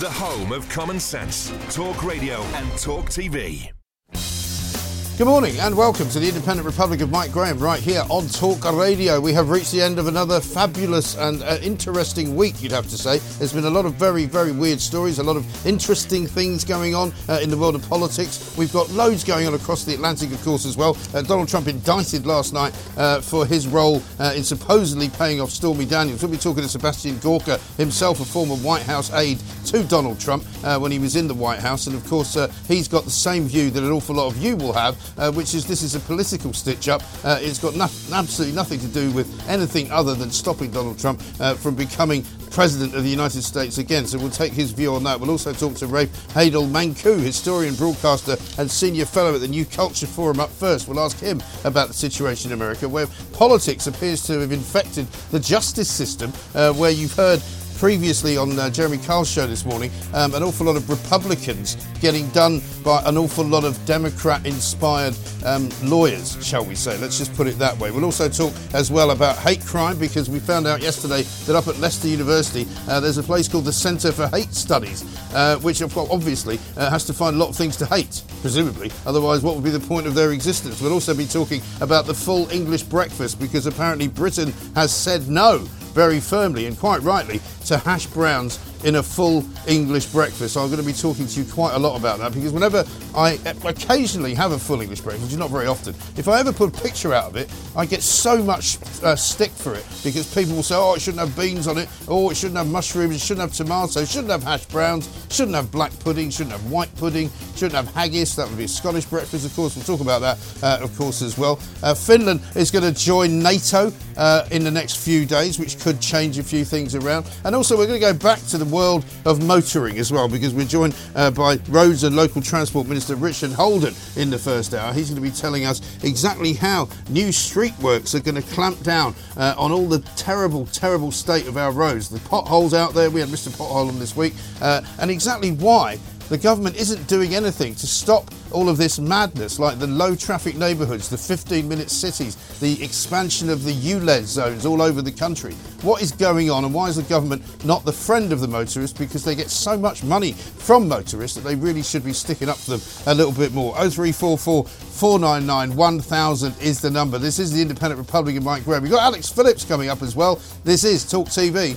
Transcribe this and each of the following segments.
the home of common sense, talk radio and talk TV. Good morning and welcome to the Independent Republic of Mike Graham right here on Talk Radio. We have reached the end of another fabulous and uh, interesting week, you'd have to say. There's been a lot of very, very weird stories, a lot of interesting things going on uh, in the world of politics. We've got loads going on across the Atlantic, of course, as well. Uh, Donald Trump indicted last night uh, for his role uh, in supposedly paying off Stormy Daniels. We'll be talking to Sebastian Gorka, himself a former White House aide to Donald Trump uh, when he was in the White House. And of course, he's got the same view that an awful lot of you will have uh, which is this is a political stitch up. Uh, it's got no- absolutely nothing to do with anything other than stopping Donald Trump uh, from becoming President of the United States again. So we'll take his view on that. We'll also talk to Rafe Heydel-Mankoo, historian, broadcaster, and senior fellow at the New Culture Forum up first. We'll ask him about the situation in America, where politics appears to have infected the justice system, uh, where you've heard previously on uh, Jeremy Carl's show this morning, um, an awful lot of Republicans getting done by an awful lot of Democrat inspired um, lawyers, shall we say. Let's just put it that way. We'll also talk as well about hate crime because we found out yesterday that up at Leicester University uh, there's a place called the Centre for Hate Studies, uh, which obviously uh, has to find a lot of things to hate, presumably. Otherwise, what would be the point of their existence? We'll also be talking about the full English breakfast because apparently Britain has said no very firmly and quite rightly to hash browns in a full English breakfast. So I'm going to be talking to you quite a lot about that because whenever I occasionally have a full English breakfast, which is not very often, if I ever put a picture out of it, I get so much uh, stick for it because people will say, oh, it shouldn't have beans on it, oh, it shouldn't have mushrooms, it shouldn't have tomatoes, it shouldn't have hash browns, shouldn't have black pudding, shouldn't have white pudding, shouldn't have haggis. That would be a Scottish breakfast, of course. We'll talk about that, uh, of course, as well. Uh, Finland is going to join NATO uh, in the next few days, which could change a few things around. And also, we're going to go back to the world of motoring as well, because we're joined uh, by Roads and Local Transport Minister Richard Holden in the first hour. He's going to be telling us exactly how new street works are going to clamp down uh, on all the terrible, terrible state of our roads. The potholes out there, we had Mr. Pothole on this week, uh, and exactly why the government isn't doing anything to stop all of this madness, like the low traffic neighbourhoods, the 15 minute cities, the expansion of the ULEZ zones all over the country. What is going on, and why is the government not the friend of the motorists? Because they get so much money from motorists that they really should be sticking up for them a little bit more. 0344 499 1000 is the number. This is the Independent Republican Mike Graham. We've got Alex Phillips coming up as well. This is Talk TV.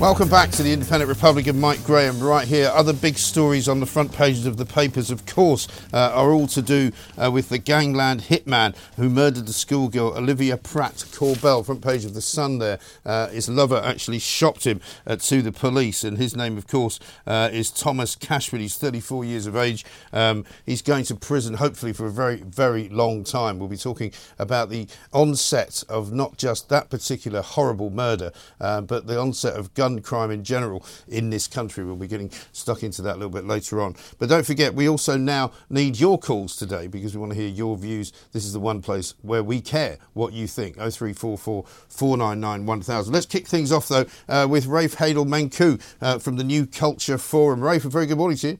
Welcome back to the Independent Republican, Mike Graham, right here. Other big stories on the front pages of the papers, of course, uh, are all to do uh, with the gangland hitman who murdered the schoolgirl Olivia Pratt Corbell. Front page of the Sun there. Uh, his lover actually shopped him uh, to the police, and his name, of course, uh, is Thomas Cashman. He's 34 years of age. Um, he's going to prison, hopefully, for a very, very long time. We'll be talking about the onset of not just that particular horrible murder, uh, but the onset of gun gun crime in general in this country. We'll be getting stuck into that a little bit later on. But don't forget, we also now need your calls today because we want to hear your views. This is the one place where we care what you think. 0344 499 1000. Let's kick things off, though, uh, with Rafe Heydel-Mankoo uh, from the New Culture Forum. Rafe, a very good morning to you.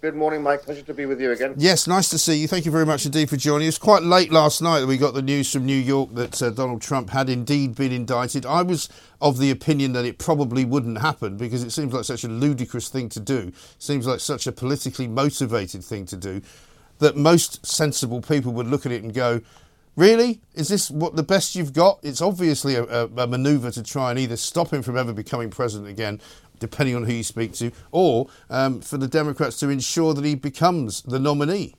Good morning, Mike. Pleasure to be with you again. Yes, nice to see you. Thank you very much indeed for joining us. Quite late last night that we got the news from New York that uh, Donald Trump had indeed been indicted. I was of the opinion that it probably wouldn't happen because it seems like such a ludicrous thing to do. Seems like such a politically motivated thing to do that most sensible people would look at it and go, Really? Is this what the best you've got? It's obviously a, a, a manoeuvre to try and either stop him from ever becoming president again depending on who you speak to, or um, for the Democrats to ensure that he becomes the nominee.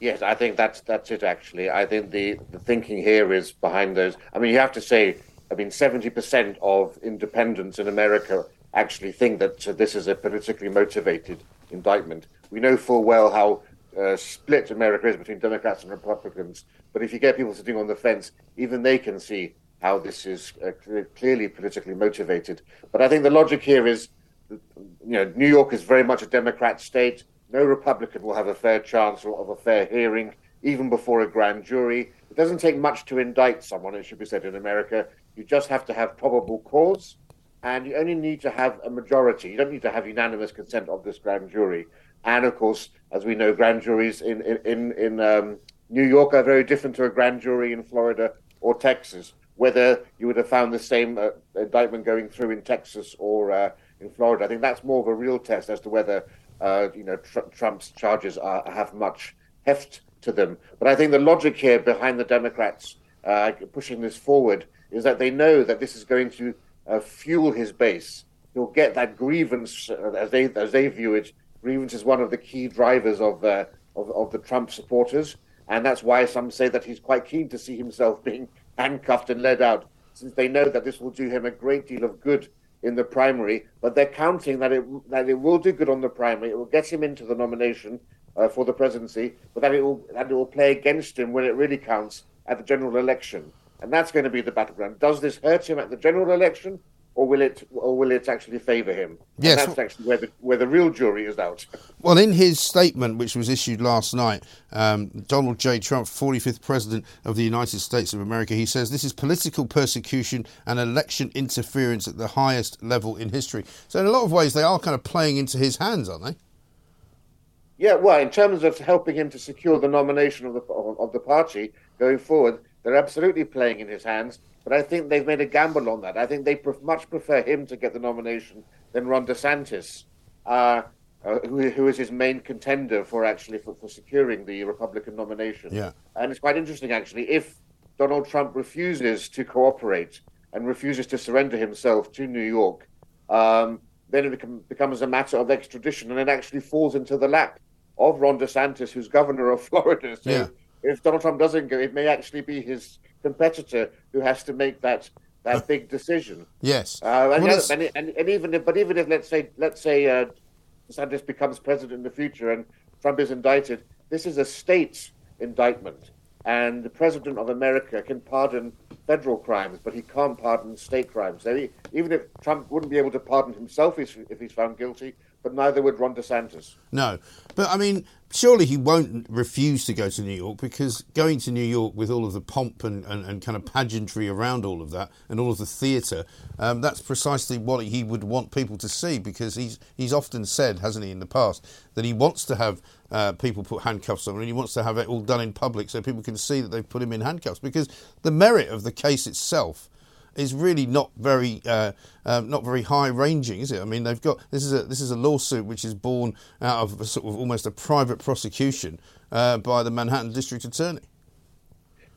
Yes, I think that's that's it. Actually, I think the the thinking here is behind those. I mean, you have to say, I mean, seventy percent of independents in America actually think that uh, this is a politically motivated indictment. We know full well how uh, split America is between Democrats and Republicans. But if you get people sitting on the fence, even they can see how this is uh, clearly politically motivated. But I think the logic here is, you know, New York is very much a Democrat state. No Republican will have a fair chance of a fair hearing, even before a grand jury. It doesn't take much to indict someone, it should be said in America. You just have to have probable cause, and you only need to have a majority. You don't need to have unanimous consent of this grand jury. And of course, as we know, grand juries in in in, um, New York are very different to a grand jury in Florida or Texas. Whether you would have found the same uh, indictment going through in Texas or uh, in Florida, I think that's more of a real test as to whether uh, you know tr- Trump's charges are, have much heft to them. But I think the logic here behind the Democrats uh, pushing this forward is that they know that this is going to uh, fuel his base. He'll get that grievance, uh, as they as they view it. Grievance is one of the key drivers of, uh, of of the Trump supporters, and that's why some say that he's quite keen to see himself being handcuffed and led out, since they know that this will do him a great deal of good in the primary. But they're counting that it that it will do good on the primary. It will get him into the nomination uh, for the presidency, but that it will that it will play against him when it really counts at the general election. And that's going to be the battleground. Does this hurt him at the general election, or will it, or will it actually favour him? Yes, and that's actually where the where the real jury is out. Well, in his statement, which was issued last night, um, Donald J. Trump, 45th President of the United States of America, he says this is political persecution and election interference at the highest level in history. So, in a lot of ways, they are kind of playing into his hands, aren't they? Yeah, well, in terms of helping him to secure the nomination of the of the party going forward, they're absolutely playing in his hands. But I think they've made a gamble on that. I think they much prefer him to get the nomination than Ron DeSantis, uh, uh, who, who is his main contender for actually for, for securing the Republican nomination. Yeah. And it's quite interesting actually if Donald Trump refuses to cooperate and refuses to surrender himself to New York, um, then it become, becomes a matter of extradition, and it actually falls into the lap of Ron DeSantis, who's governor of Florida. So yeah if Donald Trump doesn't go, it may actually be his competitor who has to make that that big decision. Yes, uh, and, well, and, and, and, even if, but even if let's say let's say uh, DeSantis becomes president in the future and Trump is indicted, this is a state indictment, and the president of America can pardon federal crimes, but he can't pardon state crimes. So he, even if Trump wouldn't be able to pardon himself if, if he's found guilty, but neither would Ron DeSantis. No, but I mean, surely he won't refuse to go to New York because going to New York with all of the pomp and, and, and kind of pageantry around all of that and all of the theatre, um, that's precisely what he would want people to see because he's he's often said, hasn't he, in the past, that he wants to have uh, people put handcuffs on and he wants to have it all done in public so people can see that they've put him in handcuffs because the merit of the case itself is really not very uh, um, not very high ranging, is it? I mean, they've got this is a this is a lawsuit which is born out of a sort of almost a private prosecution uh, by the Manhattan District Attorney.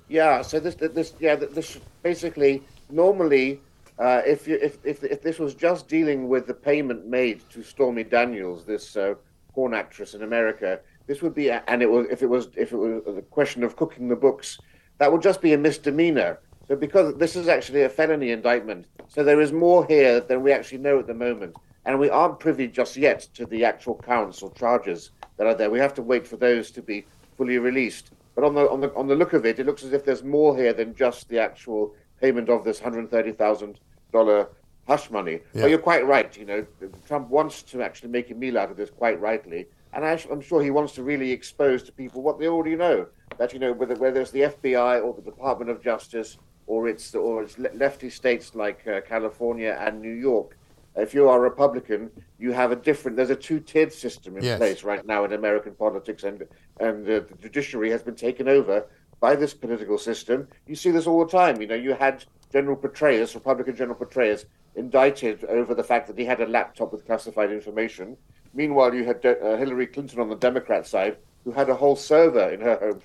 Yeah. So this this yeah this basically normally. Uh, if, you, if, if if this was just dealing with the payment made to Stormy Daniels, this uh, porn actress in America, this would be, and it was if it was if it was a question of cooking the books, that would just be a misdemeanor. So because this is actually a felony indictment, so there is more here than we actually know at the moment, and we aren't privy just yet to the actual counts or charges that are there. We have to wait for those to be fully released. But on the on the on the look of it, it looks as if there's more here than just the actual payment of this hundred thirty thousand dollar hush money. Yeah. But you're quite right. You know, Trump wants to actually make a meal out of this quite rightly, and I'm sure he wants to really expose to people what they already know. That you know, whether whether it's the FBI or the Department of Justice or it's or it's lefty states like uh, California and New York. If you are a Republican, you have a different. There's a two-tiered system in yes. place right now in American politics, and and uh, the judiciary has been taken over by this political system. You see this all the time. You know, you had General Petraeus, Republican General Petraeus, indicted over the fact that he had a laptop with classified information. Meanwhile, you had uh, Hillary Clinton on the Democrat side, who had a whole server in her home,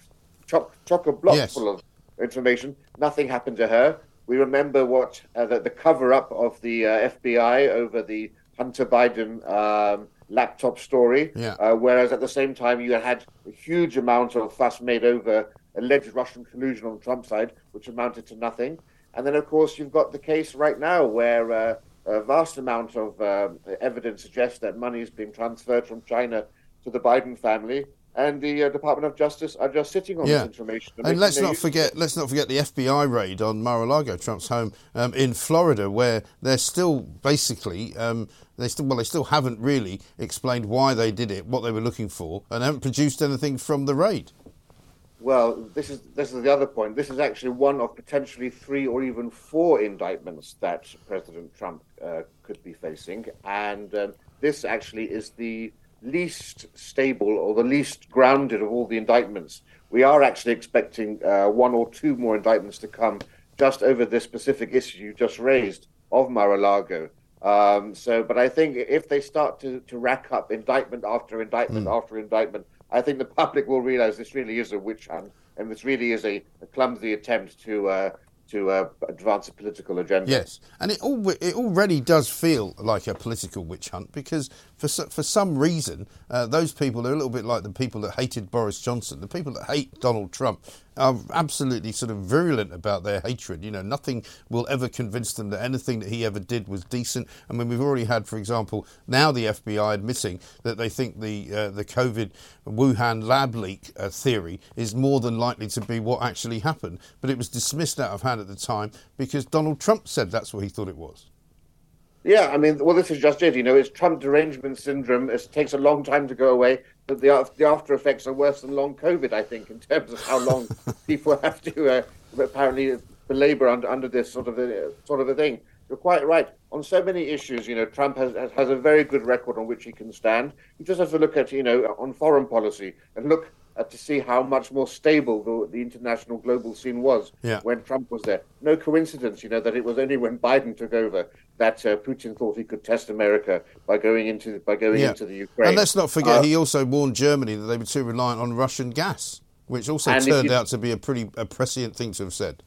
chock chock a block yes. full of information. Nothing happened to her. We remember what uh, the, the, cover up of the uh, FBI over the Hunter Biden um, laptop story. Yeah. Uh, whereas at the same time, you had a huge amount of fuss made over alleged Russian collusion on the Trump side, which amounted to nothing. And then, of course, you've got the case right now where uh, a vast amount of um, evidence suggests that money is being transferred from China to the Biden family and the uh, Department of Justice are just sitting on yeah. this information. And, and let's not forget, let's not forget the FBI raid on Mar-a-Lago, Trump's home um, in Florida, where they're still basically um, they still well they still haven't really explained why they did it, what they were looking for, and haven't produced anything from the raid. Well, this is this is the other point. This is actually one of potentially three or even four indictments that President Trump uh, could be facing, and um, this actually is the least stable or the least grounded of all the indictments. We are actually expecting uh, one or two more indictments to come just over this specific issue you just raised of Mar-a-Lago. Um, so, but I think if they start to, to rack up indictment after indictment mm. after indictment, I think the public will realize this really is a witch hunt and this really is a, a clumsy attempt to uh, to uh, advance a political agenda. Yes, and it all it already does feel like a political witch hunt because for for some reason uh, those people are a little bit like the people that hated Boris Johnson, the people that hate Donald Trump are absolutely sort of virulent about their hatred. You know, nothing will ever convince them that anything that he ever did was decent. I mean, we've already had, for example, now the FBI admitting that they think the uh, the COVID Wuhan lab leak uh, theory is more than likely to be what actually happened. But it was dismissed out of hand at the time because Donald Trump said that's what he thought it was. Yeah, I mean, well, this is just it. You know, it's Trump derangement syndrome. It takes a long time to go away. The, the after effects are worse than long COVID, I think, in terms of how long people have to uh, apparently belabor under, under this sort of a, sort of a thing. You're quite right. On so many issues, you know, Trump has, has a very good record on which he can stand. You just have to look at, you know, on foreign policy and look uh, to see how much more stable the, the international global scene was yeah. when Trump was there. No coincidence, you know, that it was only when Biden took over that uh, Putin thought he could test America by going into by going yeah. into the Ukraine. And let's not forget, uh, he also warned Germany that they were too reliant on Russian gas, which also turned you, out to be a pretty a prescient thing to have said.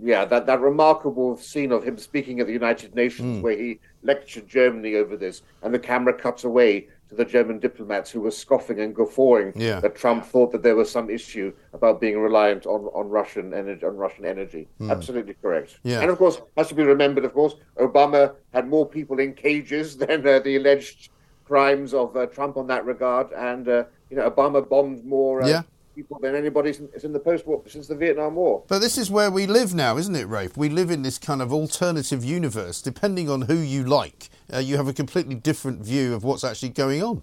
Yeah, that, that remarkable scene of him speaking at the United Nations mm. where he lectured Germany over this, and the camera cuts away to the German diplomats who were scoffing and guffawing yeah. that Trump thought that there was some issue about being reliant on, on Russian energy on Russian energy. Mm. Absolutely correct. Yeah. And of course, has to be remembered. Of course, Obama had more people in cages than uh, the alleged crimes of uh, Trump on that regard, and uh, you know, Obama bombed more. Uh, yeah people than anybody is in the post-war since the Vietnam War. But this is where we live now, isn't it, Rafe? We live in this kind of alternative universe. Depending on who you like, uh, you have a completely different view of what's actually going on.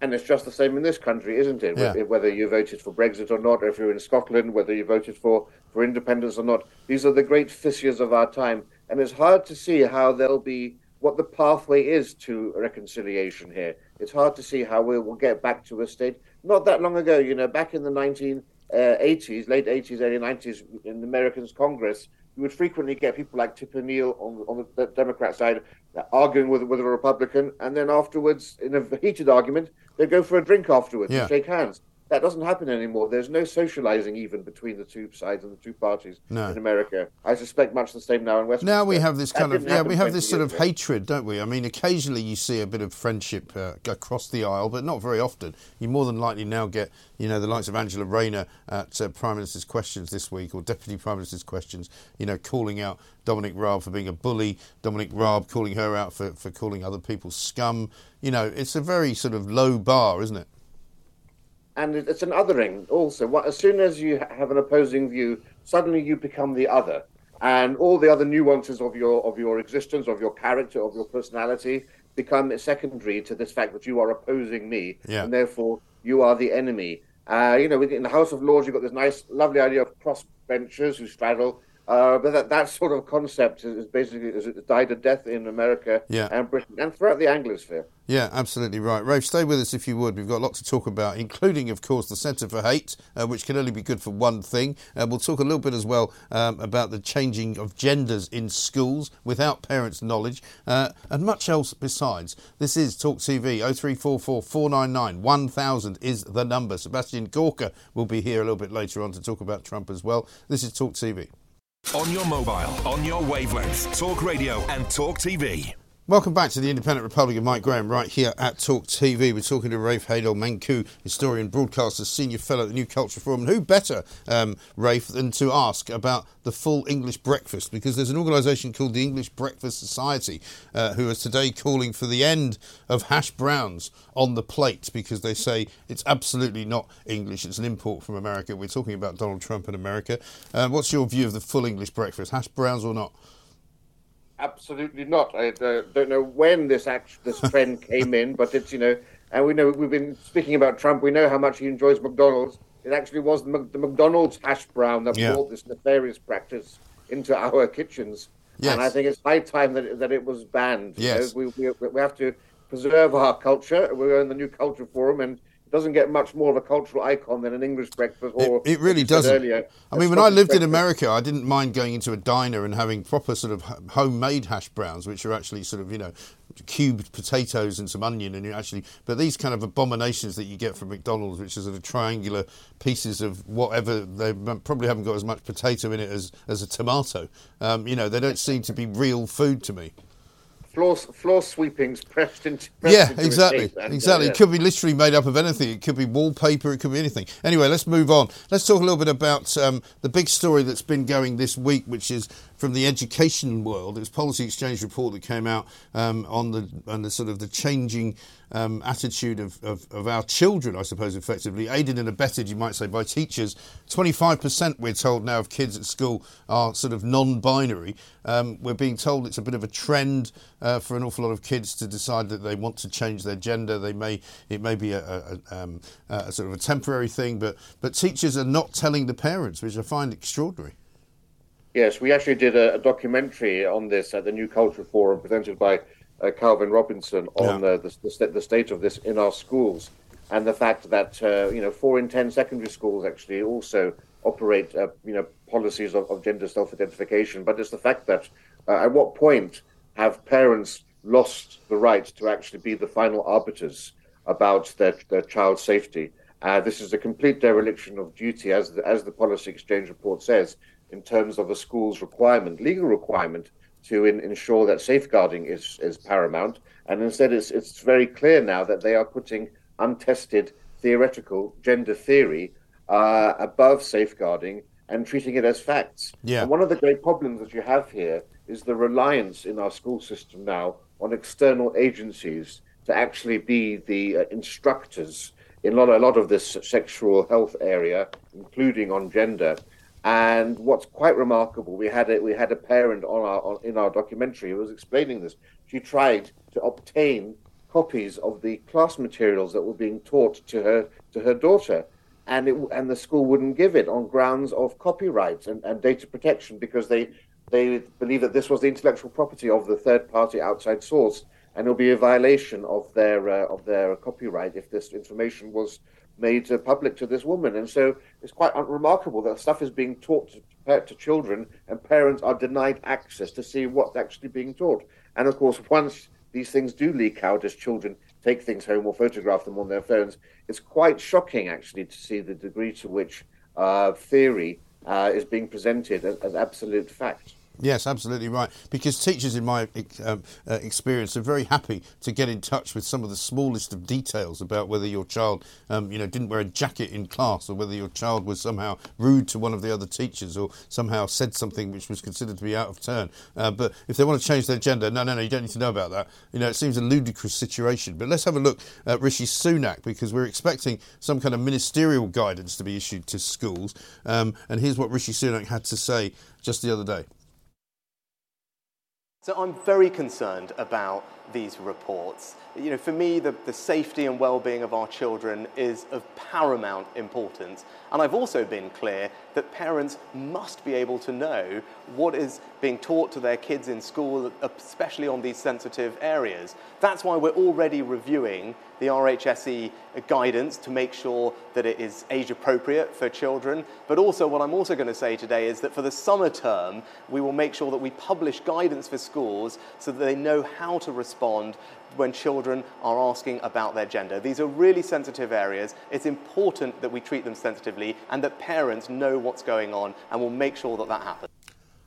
And it's just the same in this country, isn't it? Yeah. Whether you voted for Brexit or not, or if you're in Scotland, whether you voted for, for independence or not. These are the great fissures of our time. And it's hard to see how there'll be what the pathway is to reconciliation here. It's hard to see how we will get back to a state not that long ago, you know, back in the 1980s, uh, late 80s, early 90s, in the Americans Congress, you would frequently get people like Tip O'Neill on, on the Democrat side arguing with, with a Republican, and then afterwards, in a heated argument, they'd go for a drink afterwards yeah. and shake hands. That doesn't happen anymore. There's no socializing even between the two sides and the two parties no. in America. I suspect much the same now in West. Now we have this kind of yeah, we have this sort of ago. hatred, don't we? I mean, occasionally you see a bit of friendship uh, across the aisle, but not very often. You more than likely now get you know the likes of Angela Rayner at uh, Prime Minister's Questions this week or Deputy Prime Minister's Questions, you know, calling out Dominic Raab for being a bully, Dominic Raab calling her out for for calling other people scum. You know, it's a very sort of low bar, isn't it? And it's an othering also. As soon as you have an opposing view, suddenly you become the other, and all the other nuances of your of your existence, of your character, of your personality become secondary to this fact that you are opposing me, yeah. and therefore you are the enemy. Uh, you know, in the House of Lords, you've got this nice, lovely idea of crossbenchers who straddle uh, but that, that sort of concept is basically is died a death in America yeah. and Britain and throughout the Anglosphere. Yeah, absolutely right. Rafe, stay with us if you would. We've got a lot to talk about, including, of course, the Centre for Hate, uh, which can only be good for one thing. Uh, we'll talk a little bit as well um, about the changing of genders in schools without parents' knowledge, uh, and much else besides. This is Talk TV. 0344 499 1000 is the number. Sebastian Gorka will be here a little bit later on to talk about Trump as well. This is Talk TV. On your mobile, on your wavelength, Talk Radio and Talk TV. Welcome back to the Independent Republic of Mike Graham right here at Talk TV. We're talking to Rafe Heydel-Mankoo, historian, broadcaster, senior fellow at the New Culture Forum. And who better, um, Rafe, than to ask about the full English breakfast? Because there's an organisation called the English Breakfast Society uh, today calling for the end of hash browns on the plate because they say it's absolutely not English, it's an import from America. We're talking about Donald Trump and America. Uh, what's your view of the full English breakfast, hash browns or not? Absolutely not. I uh, don't know when this act, this trend came in, but it's you know, and we know we've been speaking about Trump. We know how much he enjoys McDonald's. It actually was the, the McDonald's hash brown that yeah. brought this nefarious practice into our kitchens. Yes. And I think it's high time that it, that it was banned. Yes. You know, we, we, we have to preserve our culture. We're in the New Culture Forum, and doesn't get much more of a cultural icon than an English breakfast. Or it, it really doesn't. Earlier, I mean, when I lived breakfast. in America, I didn't mind going into a diner and having proper sort of homemade hash browns, which are actually sort of you know cubed potatoes and some onion, and you actually. But these kind of abominations that you get from McDonald's, which are sort of triangular pieces of whatever, they probably haven't got as much potato in it as as a tomato. Um, you know, they don't seem to be real food to me floor floor sweepings pressed into pressed yeah into exactly and, exactly uh, yeah. it could be literally made up of anything. It could be wallpaper it could be anything. Anyway let's move on. Let's talk a little bit about um, the big story that's been going this week which is from the education world. It was Policy Exchange report that came out um, on the on the sort of the changing um, attitude of, of, of, our children, I suppose, effectively aided and abetted, you might say, by teachers. Twenty five percent, we're told now, of kids at school are sort of non-binary. Um, we're being told it's a bit of a trend uh, for an awful lot of kids to decide that they want to change their gender. They may it may be a, a, a, um, sort of a temporary thing, but but teachers are not telling the parents, which I find extraordinary. Yes, we actually did a, a, documentary on this at the New Culture Forum presented by uh, Calvin Robinson on yeah. uh, the, the, the, state of this in our schools and the fact that uh, you know four in ten secondary schools actually also operate uh, you know policies of, of gender self-identification. But it's the fact that uh, at what point have parents lost the right to actually be the final arbiters about their, their child's safety? Uh, this is a complete dereliction of duty, as the, as the policy exchange report says, in terms of a school's requirement, legal requirement to in, ensure that safeguarding is, is paramount. And instead, it's, it's very clear now that they are putting untested theoretical gender theory uh, above safeguarding and treating it as facts. Yeah. And one of the great problems that you have here is the reliance in our school system now on external agencies to actually be the uh, instructors in a lot, a lot of this sexual health area, including on gender. And what's quite remarkable, we had a, we had a parent on our on, in our documentary who was explaining this. She tried to obtain copies of the class materials that were being taught to her to her daughter, and it, and the school wouldn't give it on grounds of copyright and, and data protection because they they believe that this was the intellectual property of the third party outside source, and it'll be a violation of their uh, of their copyright if this information was made uh, public to this woman. And so it's quite remarkable that stuff is being taught to, to children, and parents are denied access to see what's actually being taught. And of course, once these things do leak out as children take things home or photograph them on their phones, it's quite shocking actually to see the degree to which uh, theory uh, is being presented as, as absolute fact. Yes, absolutely right. Because teachers, in my um, uh, experience, are very happy to get in touch with some of the smallest of details about whether your child, um, you know, didn't wear a jacket in class, or whether your child was somehow rude to one of the other teachers, or somehow said something which was considered to be out of turn. Uh, but if they want to change their gender, no, no, no, you don't need to know about that. You know, it seems a ludicrous situation. But let's have a look at Rishi Sunak because we're expecting some kind of ministerial guidance to be issued to schools. Um, and here's what Rishi Sunak had to say just the other day. So I'm very concerned about these reports. You know, for me, the, the safety and well-being of our children is of paramount importance. And I've also been clear that parents must be able to know what is being taught to their kids in school, especially on these sensitive areas. That's why we're already reviewing the RHSE guidance to make sure that it is age appropriate for children. But also, what I'm also going to say today is that for the summer term, we will make sure that we publish guidance for schools so that they know how to respond when children are asking about their gender. These are really sensitive areas. It's important that we treat them sensitively and that parents know what's going on and will make sure that that happens.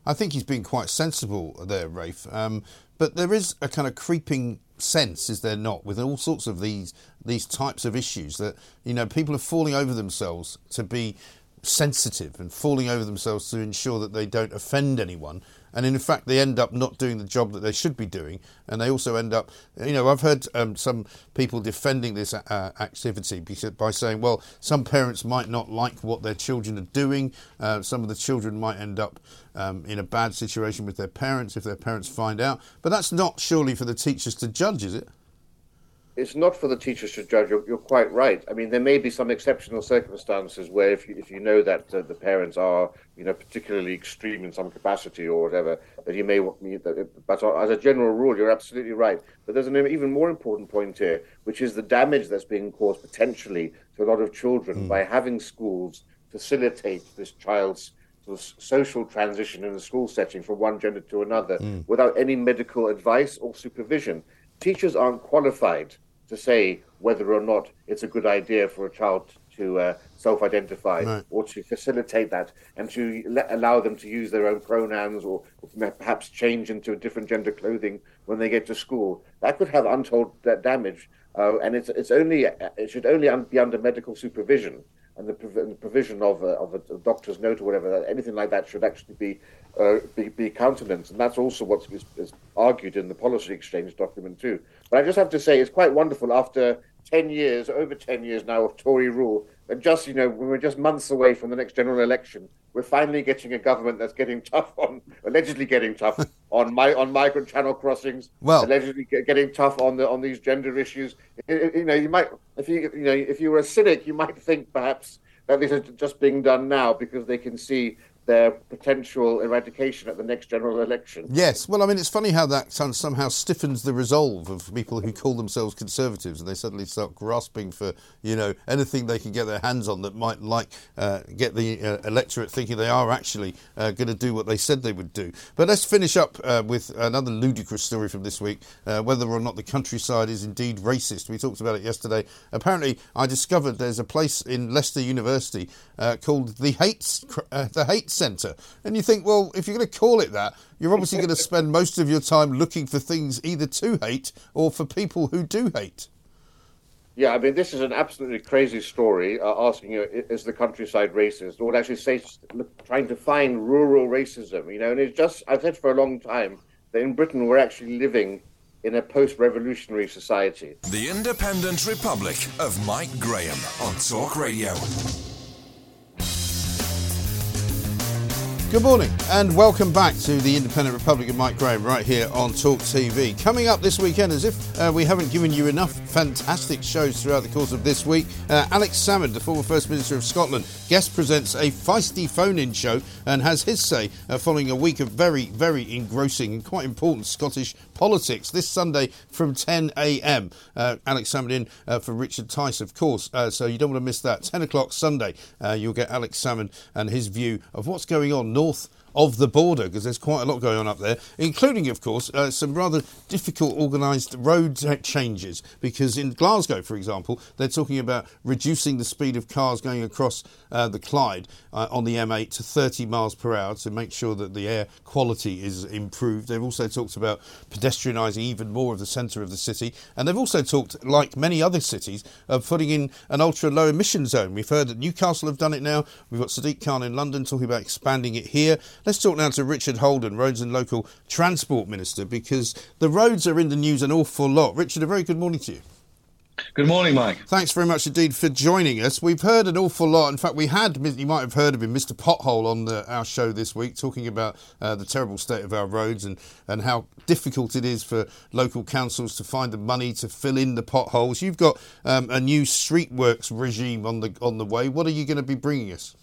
I think he's been quite sensible there, Rafe. Um, but there is a kind of creeping sense, is there not, with all sorts of these these types of issues that you know people are falling over themselves to be sensitive and falling over themselves to ensure that they don't offend anyone and in fact they end up not doing the job that they should be doing. And they also end up you know i've heard um, some people defending this uh, activity by saying well some parents might not like what their children are doing. Uh, some of the children might end up um, in a bad situation with their parents if their parents find out. But that's not surely for the teachers to judge is it it's not for the teachers to judge. You're, you're, quite right. I mean, there may be some exceptional circumstances where, if you, if you know that uh, the parents are, you know, particularly extreme in some capacity or whatever, that you may. Want me. But as a general rule, you're absolutely right. But there's an even more important point here, which is the damage that's being caused potentially to a lot of children mm. by having schools facilitate this child's sort of social transition in the school setting from one gender to another mm. without any medical advice or supervision teachers aren't qualified to say whether or not it's a good idea for a child to uh, self-identify right. or to facilitate that and to let, allow them to use their own pronouns or, or, perhaps change into a different gender clothing when they get to school. That could have untold damage, uh, and it's it's only it should only be under medical supervision and the, prov- the provision of a, of a, doctor's note or whatever. Anything like that should actually be uh, be, be countenanced, and that's also what is, is argued in the policy exchange document too. But I just have to say, it's quite wonderful after ten years, over ten years now of Tory rule, and just you know, we're just months away from the next general election, we're finally getting a government that's getting tough on, allegedly getting tough on my on migrant channel crossings, well, allegedly getting tough on the on these gender issues. You know, you might if you you know if you were a cynic, you might think perhaps that these are just being done now because they can see their potential eradication at the next general election. Yes, well, I mean, it's funny how that somehow stiffens the resolve of people who call themselves conservatives, and they suddenly start grasping for you know anything they can get their hands on that might like uh, get the uh, electorate thinking they are actually uh, going to do what they said they would do. But let's finish up uh, with another ludicrous story from this week: uh, whether or not the countryside is indeed racist. We talked about it yesterday. Apparently, I discovered there's a place in Leicester University uh, called the Hate the Hate centre. And you think, well, if you're going to call it that, you're obviously going to spend most of your time looking for things either to hate or for people who do hate. Yeah, I mean, this is an absolutely crazy story. Uh, asking you, is the countryside racist? Or would actually say, trying to find rural racism. You know, and it's just I've said for a long time that in Britain we're actually living in a post-revolutionary society. The Independent Republic of Mike Graham on Talk Radio. Good morning and welcome back to the Independent Republic of Mike Graham right here on Talk TV. Coming up this weekend, as if uh, we haven't given you enough fantastic shows throughout the course of this week, uh, Alex Salmond, the former First Minister of Scotland, guest presents a feisty phone in show and has his say uh, following a week of very, very engrossing and quite important Scottish politics this Sunday from 10 a.m. Uh, Alex Salmond in uh, for Richard Tice, of course, uh, so you don't want to miss that. 10 o'clock Sunday, you'll get Alex Salmond and his view of what's going on north of the border because there's quite a lot going on up there, including, of course, uh, some rather difficult organised road changes. Because in Glasgow, for example, they're talking about reducing the speed of cars going across uh, the Clyde uh, on the M8 to 30 miles per hour to make sure that the air quality is improved. They've also talked about pedestrianising even more of the centre of the city, and they've also talked, like many other cities, of putting in an ultra low emission zone. We've heard that Newcastle have done it now. We've got Sadiq Khan in London talking about expanding it here. Let's talk now to Richard Holden, Roads and Local Transport Minister, because the roads are in the news an awful lot. Richard, a very good morning to you. Good morning, Mike. Thanks very much indeed for joining us. We've heard an awful lot. In fact, we had, you might have heard of him, Mr. Pothole, on the, our show this week, talking about uh, the terrible state of our roads and, and how difficult it is for local councils to find the money to fill in the potholes. You've got um, a new street works regime on the on the way. What are you going to be bringing us?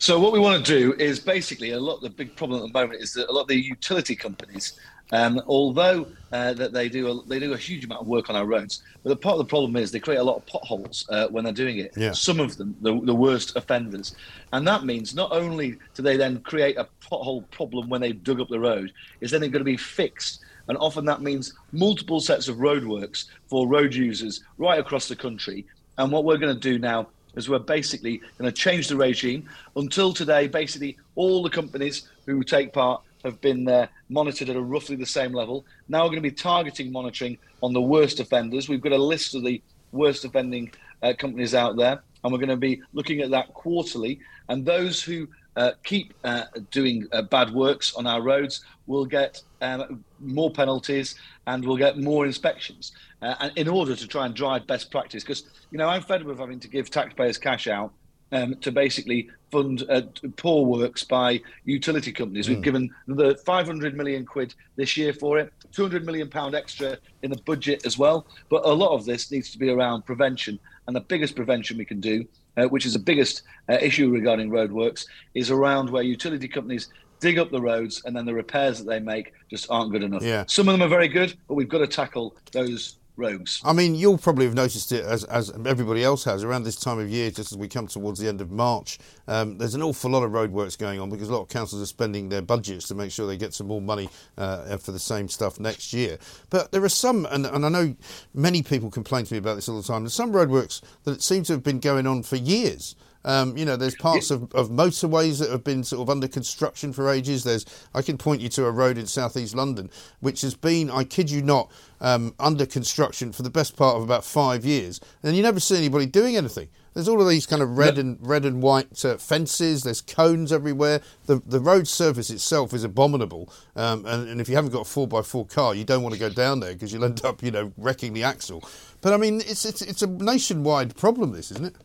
So what we want to do is basically a lot. The big problem at the moment is that a lot of the utility companies, um, although uh, that they do a, they do a huge amount of work on our roads, but the part of the problem is they create a lot of potholes uh, when they're doing it. Yeah. Some of them, the, the worst offenders, and that means not only do they then create a pothole problem when they've dug up the road, is then they're going to be fixed. And often that means multiple sets of roadworks for road users right across the country. And what we're going to do now is we're basically going to change the regime. Until today, basically all the companies who take part have been uh, monitored at a roughly the same level. Now we're going to be targeting monitoring on the worst offenders. We've got a list of the worst offending uh, companies out there, and we're going to be looking at that quarterly. And those who uh, keep uh, doing uh, bad works on our roads we'll get um, more penalties and we'll get more inspections uh, in order to try and drive best practice. Because, you know, I'm fed up of having to give taxpayers cash out um, to basically fund uh, poor works by utility companies. We've hmm. given the 500 million quid this year for it, 200 million pound extra in the budget as well. But a lot of this needs to be around prevention, and the biggest prevention we can do, uh, which is the biggest uh, issue regarding roadworks, is around where utility companies dig up the roads and then the repairs that they make just aren't good enough. Yeah. Some of them are very good, but we've got to tackle those rogues. I mean, you'll probably have noticed it as, as everybody else has around this time of year, just as we come towards the end of March. Um, there's an awful lot of roadworks going on because a lot of councils are spending their budgets to make sure they get some more money uh, for the same stuff next year. But there are some, and, and I know many people complain to me about this all the time, there's some roadworks that seem to have been going on for years. Um, you know, there's parts of, of motorways that have been sort of under construction for ages. There's, I can point you to a road in southeast London which has been, I kid you not, um, under construction for the best part of about five years, and you never see anybody doing anything. There's all of these kind of red and red and white uh, fences. There's cones everywhere. The the road surface itself is abominable, um, and, and if you haven't got a four x four car, you don't want to go down there because you'll end up, you know, wrecking the axle. But I mean, it's it's it's a nationwide problem. This isn't it?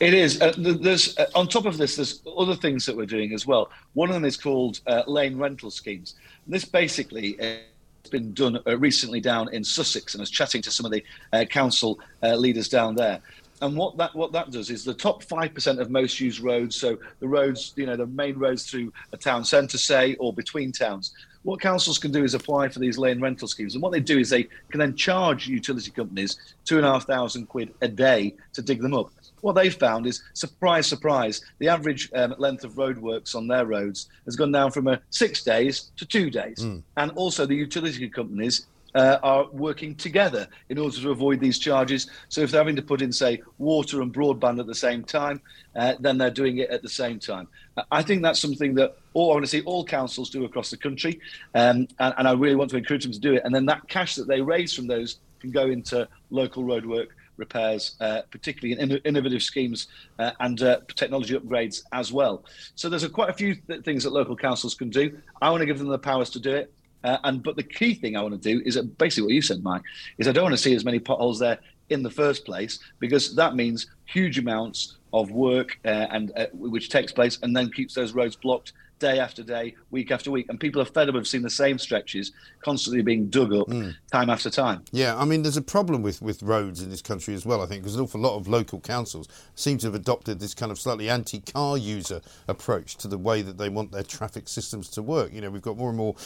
It is. Uh, there's uh, on top of this, there's other things that we're doing as well. One of them is called uh, lane rental schemes. This basically has been done uh, recently down in Sussex, and I was chatting to some of the uh, council uh, leaders down there. And what that what that does is the top five percent of most used roads, so the roads, you know, the main roads through a town centre, say, or between towns. What councils can do is apply for these lane rental schemes, and what they do is they can then charge utility companies two and a half thousand quid a day to dig them up what they've found is surprise, surprise, the average um, length of roadworks on their roads has gone down from uh, six days to two days. Mm. And also, the utility companies uh, are working together in order to avoid these charges. So if they're having to put in, say, water and broadband at the same time, uh, then they're doing it at the same time. I think that's something that all I want to see all councils do across the country, um, and, and I really want to encourage them to do it. And then that cash that they raise from those can go into local roadwork repairs, uh, particularly in innovative schemes uh, and uh, technology upgrades as well. So there's a, quite a few th- things that local councils can do. I want to give them the powers to do it. Uh, and but the key thing I want to do is basically what you said, Mike, is I don't want to see as many potholes there in the first place because that means huge amounts of work uh, and uh, which takes place and then keeps those roads blocked day after day, week after week, and people are fed up of seeing the same stretches constantly being dug up mm. time after time. Yeah, I mean, there's a problem with, with roads in this country as well, I think, because an awful lot of local councils seem to have adopted this kind of slightly anti car user approach to the way that they want their traffic systems to work. You know, we've got more and more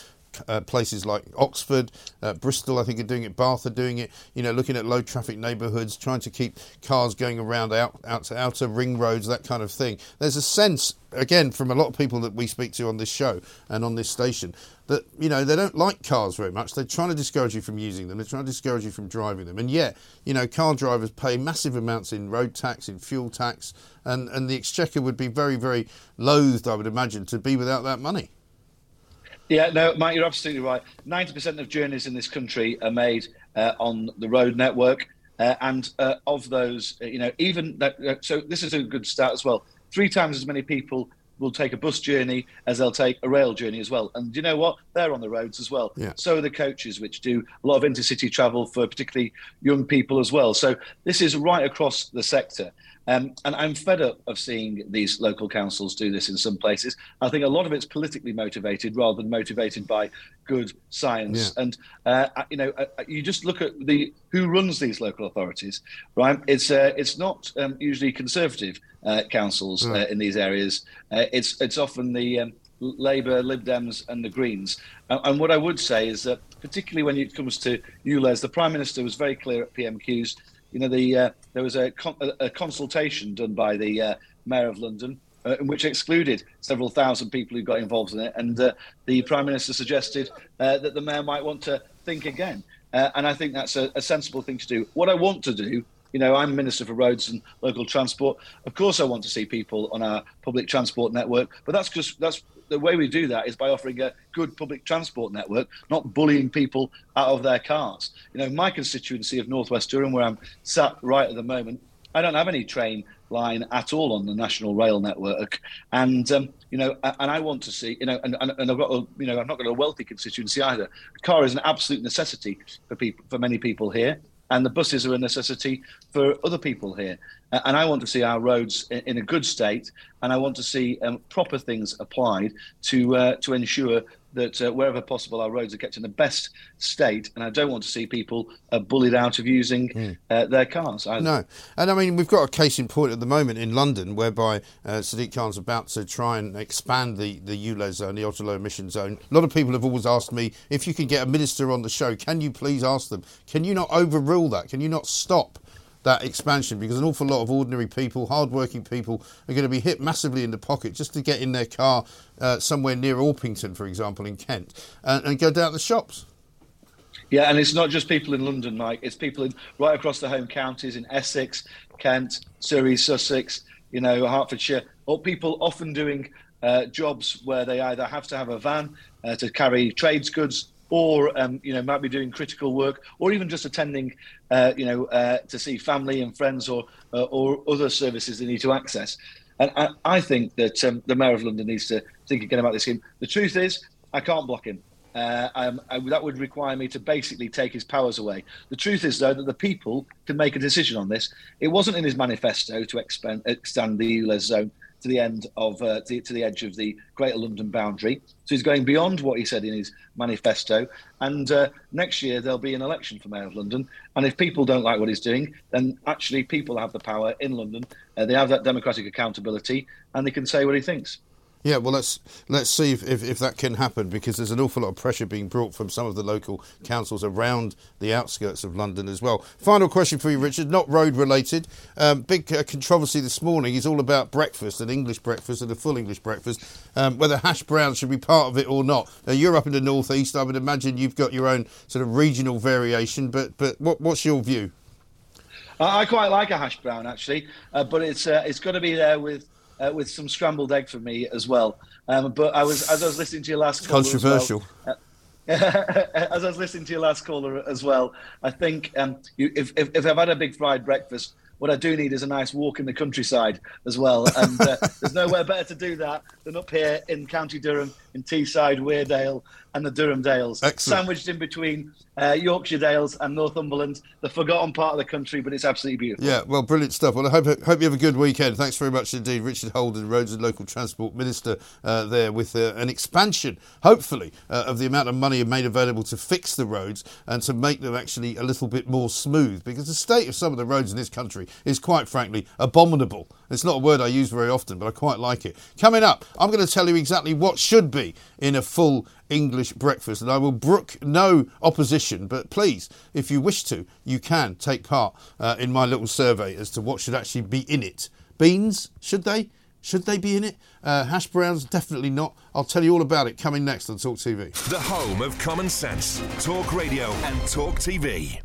uh, places like Oxford, uh, Bristol, I think, are doing it. Bath are doing it. You know, looking at low traffic neighbourhoods, trying to keep cars going around out, out to outer ring roads, that kind of thing. There's a sense, again, from a lot of people that we speak to on this show and on this station, that you know they don't like cars very much. They're trying to discourage you from using them. They're trying to discourage you from driving them. And yet, you know, car drivers pay massive amounts in road tax, in fuel tax, and and the exchequer would be very, very loathed, I would imagine, to be without that money. Yeah, no, Mike, you're absolutely right. 90% of journeys in this country are made uh, on the road network. Uh, and uh, of those, uh, you know, even that, uh, so this is a good start as well. Three times as many people will take a bus journey as they'll take a rail journey as well. And you know what? They're on the roads as well. Yeah. So are the coaches, which do a lot of intercity travel for particularly young people as well. So this is right across the sector. Um, and I'm fed up of seeing these local councils do this in some places. I think a lot of it's politically motivated rather than motivated by good science. Yeah. And uh, you know, uh, you just look at the who runs these local authorities, right? It's uh, it's not um, usually conservative uh, councils uh, in these areas. Uh, it's it's often the um, Labour, Lib Dems, and the Greens. and what I would say is that, particularly when it comes to ULEZ, the Prime Minister was very clear at PMQs you know, the uh, there was a, con- a, consultation done by the uh, Mayor of London, uh, which excluded several thousand people who got involved in it, and uh, the Prime Minister suggested uh, that the Mayor might want to think again. Uh, and I think that's a, a sensible thing to do. What I want to do you know, I'm Minister for Roads and Local Transport. Of course, I want to see people on our public transport network, but that's because that's the way we do that is by offering a good public transport network, not bullying people out of their cars. You know, my constituency of Northwest Durham, where I'm sat right at the moment, I don't have any train line at all on the national rail network, and um, you know, and I want to see, you know, and, and, and I've got, a, you know, I've not got a wealthy constituency either. A car is an absolute necessity for people, for many people here. and the buses are a necessity for other people here. And I want to see our roads in, a good state, and I want to see um, proper things applied to uh, to ensure that uh, wherever possible, our roads are kept in the best state. And I don't want to see people uh, bullied out of using mm. uh, their cars. Either. No. And I mean, we've got a case in point at the moment in London whereby uh, Sadiq Khan's about to try and expand the, the ULEZ zone, the ultra low emission zone. A lot of people have always asked me if you can get a minister on the show, can you please ask them, can you not overrule that? Can you not stop? That expansion because an awful lot of ordinary people, hard-working people, are going to be hit massively in the pocket just to get in their car uh, somewhere near Orpington, for example, in Kent, and, and go down to the shops. Yeah, and it's not just people in London, Mike. It's people in right across the home counties in Essex, Kent, Surrey, Sussex, you know, Hertfordshire, or people often doing uh, jobs where they either have to have a van uh, to carry trades goods or um, you know might be doing critical work, or even just attending, uh, you know, uh, to see family and friends or uh, or other services they need to access. And I, I think that um, the mayor of London needs to think again about this scheme. The truth is, I can't block him. Uh, um, I, that would require me to basically take his powers away. The truth is, though, that the people can make a decision on this. It wasn't in his manifesto to expand, extend the ULEZ zone to the end of uh, to, to, the edge of the Greater London boundary. So he's going beyond what he said in his manifesto. And uh, next year there'll be an election for Mayor of London. And if people don't like what he's doing, then actually people have the power in London. Uh, they have that democratic accountability, and they can say what he thinks. Yeah, well, let's let's see if, if, if, that can happen because there's an awful lot of pressure being brought from some of the local councils around the outskirts of London as well. Final question for you, Richard, not road related. Um, big uh, controversy this morning is all about breakfast, an English breakfast and a full English breakfast, um, whether hash browns should be part of it or not. Now, you're up in the northeast. I would imagine you've got your own sort of regional variation, but but what, what's your view? I quite like a hash brown actually, uh, but it's uh, it's got to be there with uh, with some scrambled egg for me as well. Um, but I was as I was listening to your last controversial. Uh, as I was listening to your last caller as well, I think um, you, if, if, if I've had a big fried breakfast, what I do need is a nice walk in the countryside as well. And uh, there's nowhere better to do that than up here in County Durham, in Teesside, Weardale, and the Durham Dales, Excellent. sandwiched in between uh, Yorkshire Dales and Northumberland, the forgotten part of the country, but it's absolutely beautiful. Yeah, well, brilliant stuff. Well, I hope, hope you have a good weekend. Thanks very much indeed, Richard Holden, Roads and Local Transport Minister, uh, there with uh, an expansion, hopefully, uh, of the amount of money made available to fix the roads and to make them actually a little bit more smooth because the state of some of the roads in this country is quite frankly abominable. It's not a word I use very often, but I quite like it. Coming up, I'm going to tell you exactly what should be in a full English breakfast, and I will brook no opposition. But please, if you wish to, you can take part uh, in my little survey as to what should actually be in it. Beans, should they? Should they be in it? Uh, hash browns, definitely not. I'll tell you all about it coming next on Talk TV. The home of common sense, Talk Radio and Talk TV.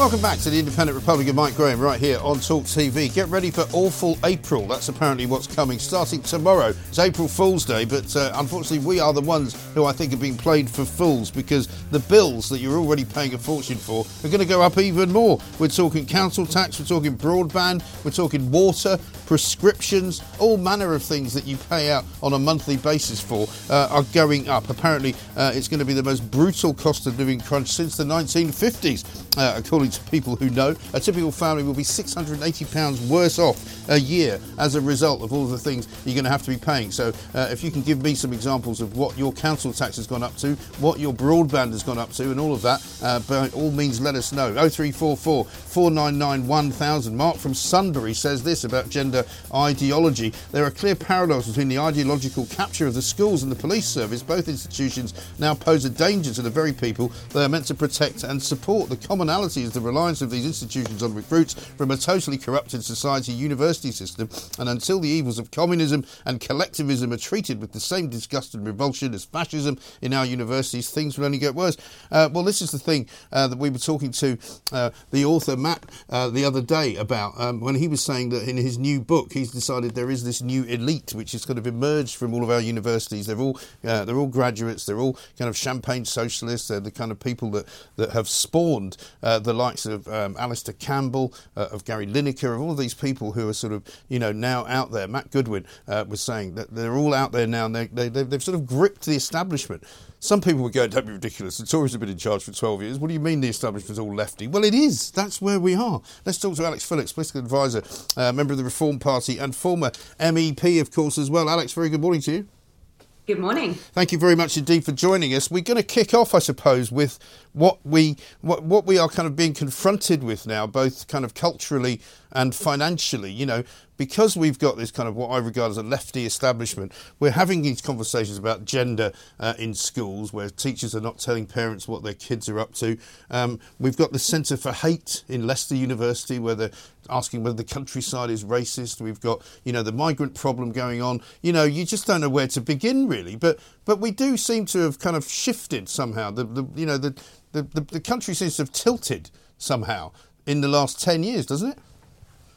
Welcome back to the Independent Republic of Mike Graham right here on Talk TV. Get ready for Awful April. That's apparently what's coming starting tomorrow. It's April Fool's Day, but uh, unfortunately, we are the ones who I think are being played for fools because the bills that you're already paying a fortune for are going to go up even more. We're talking council tax, we're talking broadband, we're talking water, prescriptions, all manner of things that you pay out on a monthly basis for uh, are going up. Apparently, uh, it's going to be the most brutal cost of living crunch since the 1950s, uh, according to people who know. A typical family will be £680 worse off a year as a result of all the things you're going to have to be paying. So, uh, if you can give me some examples of what your council tax has gone up to, what your broadband has gone up to, and all of that, uh, by all means, let us know. 0344 499 1000. Mark from Sunbury says this about gender ideology. There are clear parallels between the ideological capture of the schools and the police service. Both institutions now pose a danger to the very people they are meant to protect and support. The commonality is the reliance of these institutions on recruits from a totally corrupted society university system, and until the evils of communism and collectivism are treated with the same disgust and revulsion as fascism in our universities, things will only get worse. Uh, well, this is the thing uh, that we were talking to uh, the author Matt uh, the other day about um, when he was saying that in his new book, he's decided there is this new elite which has kind of emerged from all of our universities. They're all uh, they're all graduates. They're all kind of champagne socialists. They're the kind of people that that have spawned uh, the likes of um, Alastair Campbell, uh, of Gary Lineker, of all these people who are sort of, you know, now out there. Matt Goodwin uh, was saying that they're all out there now and they, they, they've sort of gripped the establishment. Some people would go, don't be ridiculous. The Tories have been in charge for 12 years. What do you mean the establishment's all lefty? Well, it is. That's where we are. Let's talk to Alex Phillips, political advisor, uh, member of the Reform Party, and former MEP, of course, as well. Alex, very good morning to you. Good morning. Thank you very much indeed for joining us. We're going to kick off, I suppose, with what we what, what we are kind of being confronted with now, both kind of culturally and financially. You know, because we've got this kind of what I regard as a lefty establishment, we're having these conversations about gender uh, in schools where teachers are not telling parents what their kids are up to. Um, we've got the Centre for Hate in Leicester University where they're asking whether the countryside is racist. We've got, you know, the migrant problem going on. You know, you just don't know where to begin really. But but we do seem to have kind of shifted somehow. The, the you know the, the, the, country seems to have tilted somehow in the last 10 years, doesn't it?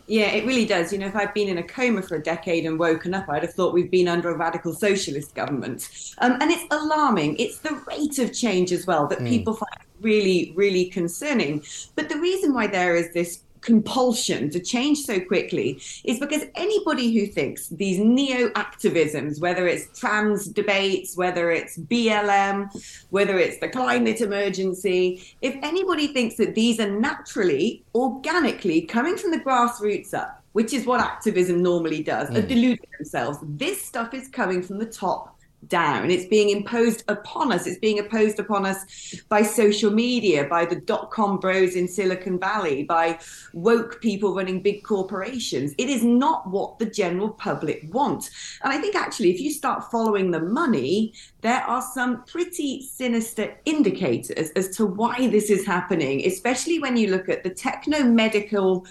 Yeah, it really does. You know, if I'd been in a coma for a decade and woken up, I'd have thought we've been under a radical socialist government. Um, and it's alarming. It's the rate of change as well that mm. people find really, really concerning. But the reason why there is this compulsion to change so quickly is because anybody who thinks these neo activisms, whether it's trans debates, whether it's BLM, whether it's the climate emergency, if anybody thinks that these are naturally, organically coming from the grassroots up, which is what activism normally does, mm. are deluding themselves. This stuff is coming from the top down. It's being imposed upon us. It's being imposed upon us by social media, by the dot com bros in Silicon Valley, by woke people running big corporations. It is not what the general public want. And I think actually, if you start following the money, there are some pretty sinister indicators as to why this is happening, especially when you look at the techno medical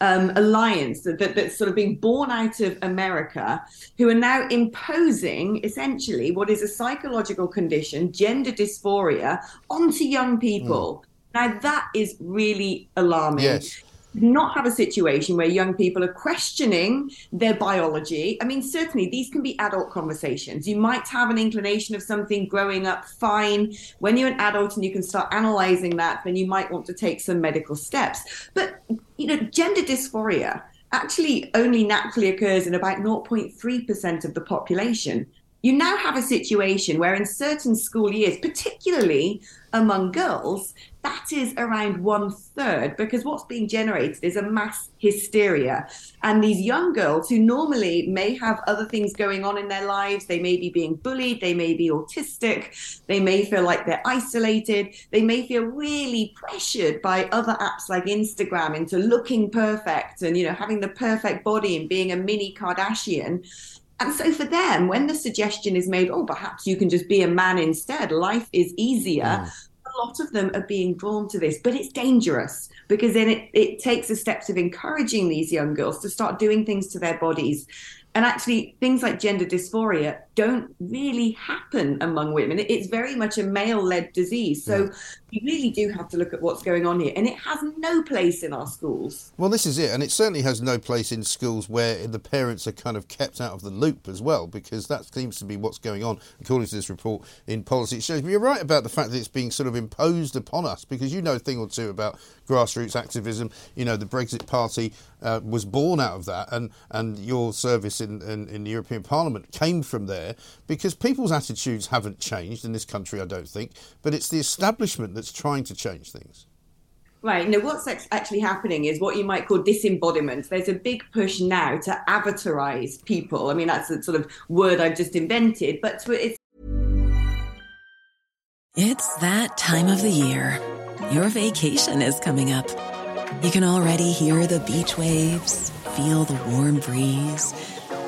um, alliance that, that, that's sort of being born out of America, who are now imposing essentially what is a psychological condition, gender dysphoria, onto young people. Mm. Now, that is really alarming. Yes not have a situation where young people are questioning their biology. I mean, certainly these can be adult conversations. You might have an inclination of something growing up fine. When you're an adult and you can start analyzing that, then you might want to take some medical steps. But, you know, gender dysphoria actually only naturally occurs in about 0.3% of the population you now have a situation where in certain school years, particularly among girls, that is around one third because what's being generated is a mass hysteria. And these young girls who normally may have other things going on in their lives, they may be being bullied, they may be autistic, they may feel like they're isolated, they may feel really pressured by other apps like Instagram into looking perfect and, you know, having the perfect body and being a mini Kardashian. And so for them, when the suggestion is made, oh, perhaps you can just be a man instead, life is easier. Mm. Lot of them are being drawn to this, but it's dangerous because then it, it takes the steps of encouraging these young girls to start doing things to their bodies. And actually, things like gender dysphoria don't really happen among women. It's very much a male led disease. So yeah. we really do have to look at what's going on here. And it has no place in our schools. Well, this is it. And it certainly has no place in schools where the parents are kind of kept out of the loop as well, because that seems to be what's going on, according to this report in policy. It shows. But you're right about the fact that it's being sort of imposed upon us, because you know a thing or two about grassroots activism. You know, the Brexit Party uh, was born out of that, and, and your service in, in, in, the European Parliament came from there because people's attitudes haven't changed in this country, I don't think, but it's the establishment that's trying to change things. Right. Now, what's actually happening is what you might call disembodiment. There's a big push now to avatarize people. I mean, that's a sort of word I've just invented, but it's. It's that time of the year. Your vacation is coming up. You can already hear the beach waves, feel the warm breeze,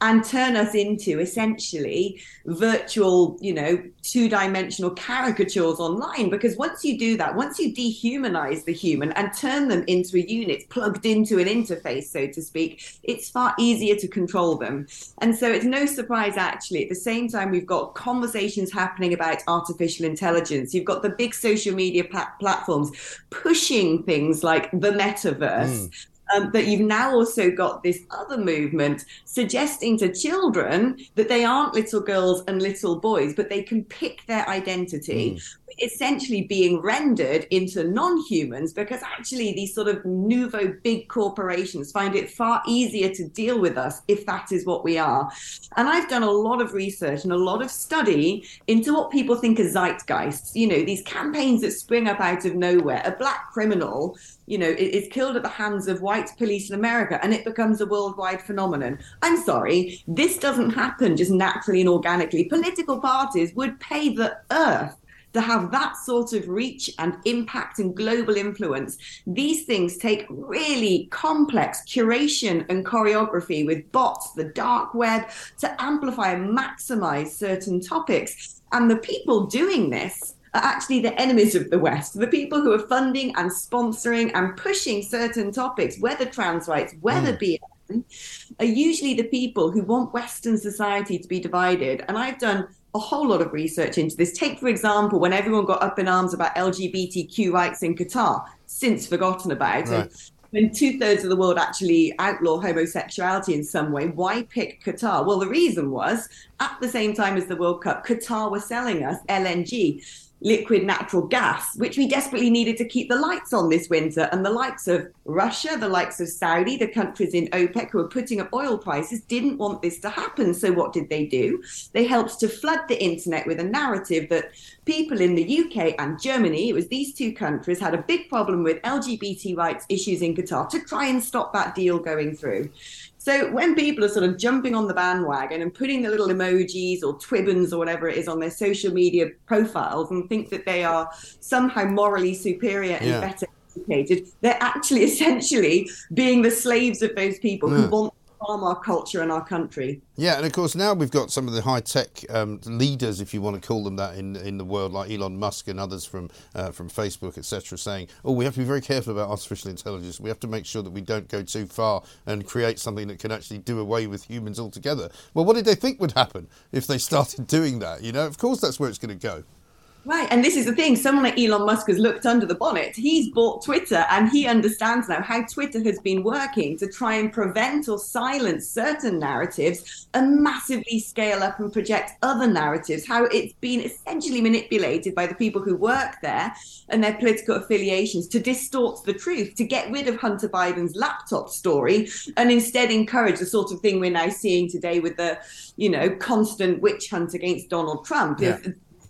and turn us into essentially virtual, you know, two dimensional caricatures online. Because once you do that, once you dehumanize the human and turn them into a unit plugged into an interface, so to speak, it's far easier to control them. And so it's no surprise, actually, at the same time, we've got conversations happening about artificial intelligence. You've got the big social media plat- platforms pushing things like the metaverse. Mm um, but you've now also got this other movement suggesting to children that they aren't little girls and little boys, but they can pick their identity. Mm. Essentially, being rendered into non humans because actually, these sort of nouveau big corporations find it far easier to deal with us if that is what we are. And I've done a lot of research and a lot of study into what people think are zeitgeists, you know, these campaigns that spring up out of nowhere. A black criminal you know, is killed at the hands of white police in America and it becomes a worldwide phenomenon. I'm sorry, this doesn't happen just naturally and organically. Political parties would pay the earth to have that sort of reach and impact and global influence. These things take really complex curation and choreography with bots, the dark web, to amplify and maximize certain topics. And the people doing this are actually the enemies of the West, the people who are funding and sponsoring and pushing certain topics, whether trans rights, whether mm. BLM, are usually the people who want Western society to be divided. And I've done a whole lot of research into this. Take, for example, when everyone got up in arms about LGBTQ rights in Qatar, since forgotten about. Right. when two thirds of the world actually outlaw homosexuality in some way, why pick Qatar? Well, the reason was at the same time as the World Cup, Qatar was selling us LNG liquid natural gas, which we desperately needed to keep the lights on this winter. And the likes of Russia, the likes of Saudi, the countries in OPEC who are putting up oil prices didn't want this to happen. So what did they do? They helped to flood the internet with a narrative that people in the UK and Germany, it was these two countries, had a big problem with LGBT rights issues in Qatar to try and stop that deal going through. So when people are sort of jumping on the bandwagon and putting the little emojis or twibbons or whatever it is on their social media profiles and think that they are somehow morally superior and yeah. better educated, they're actually essentially being the slaves of those people yeah. who want our culture and our country. Yeah, and of course now we've got some of the high tech um, leaders, if you want to call them that, in in the world, like Elon Musk and others from uh, from Facebook, etc., saying, "Oh, we have to be very careful about artificial intelligence. We have to make sure that we don't go too far and create something that can actually do away with humans altogether." Well, what did they think would happen if they started doing that? You know, of course that's where it's going to go. Right. And this is the thing someone like Elon Musk has looked under the bonnet. He's bought Twitter and he understands now how Twitter has been working to try and prevent or silence certain narratives and massively scale up and project other narratives. How it's been essentially manipulated by the people who work there and their political affiliations to distort the truth, to get rid of Hunter Biden's laptop story and instead encourage the sort of thing we're now seeing today with the, you know, constant witch hunt against Donald Trump. Yeah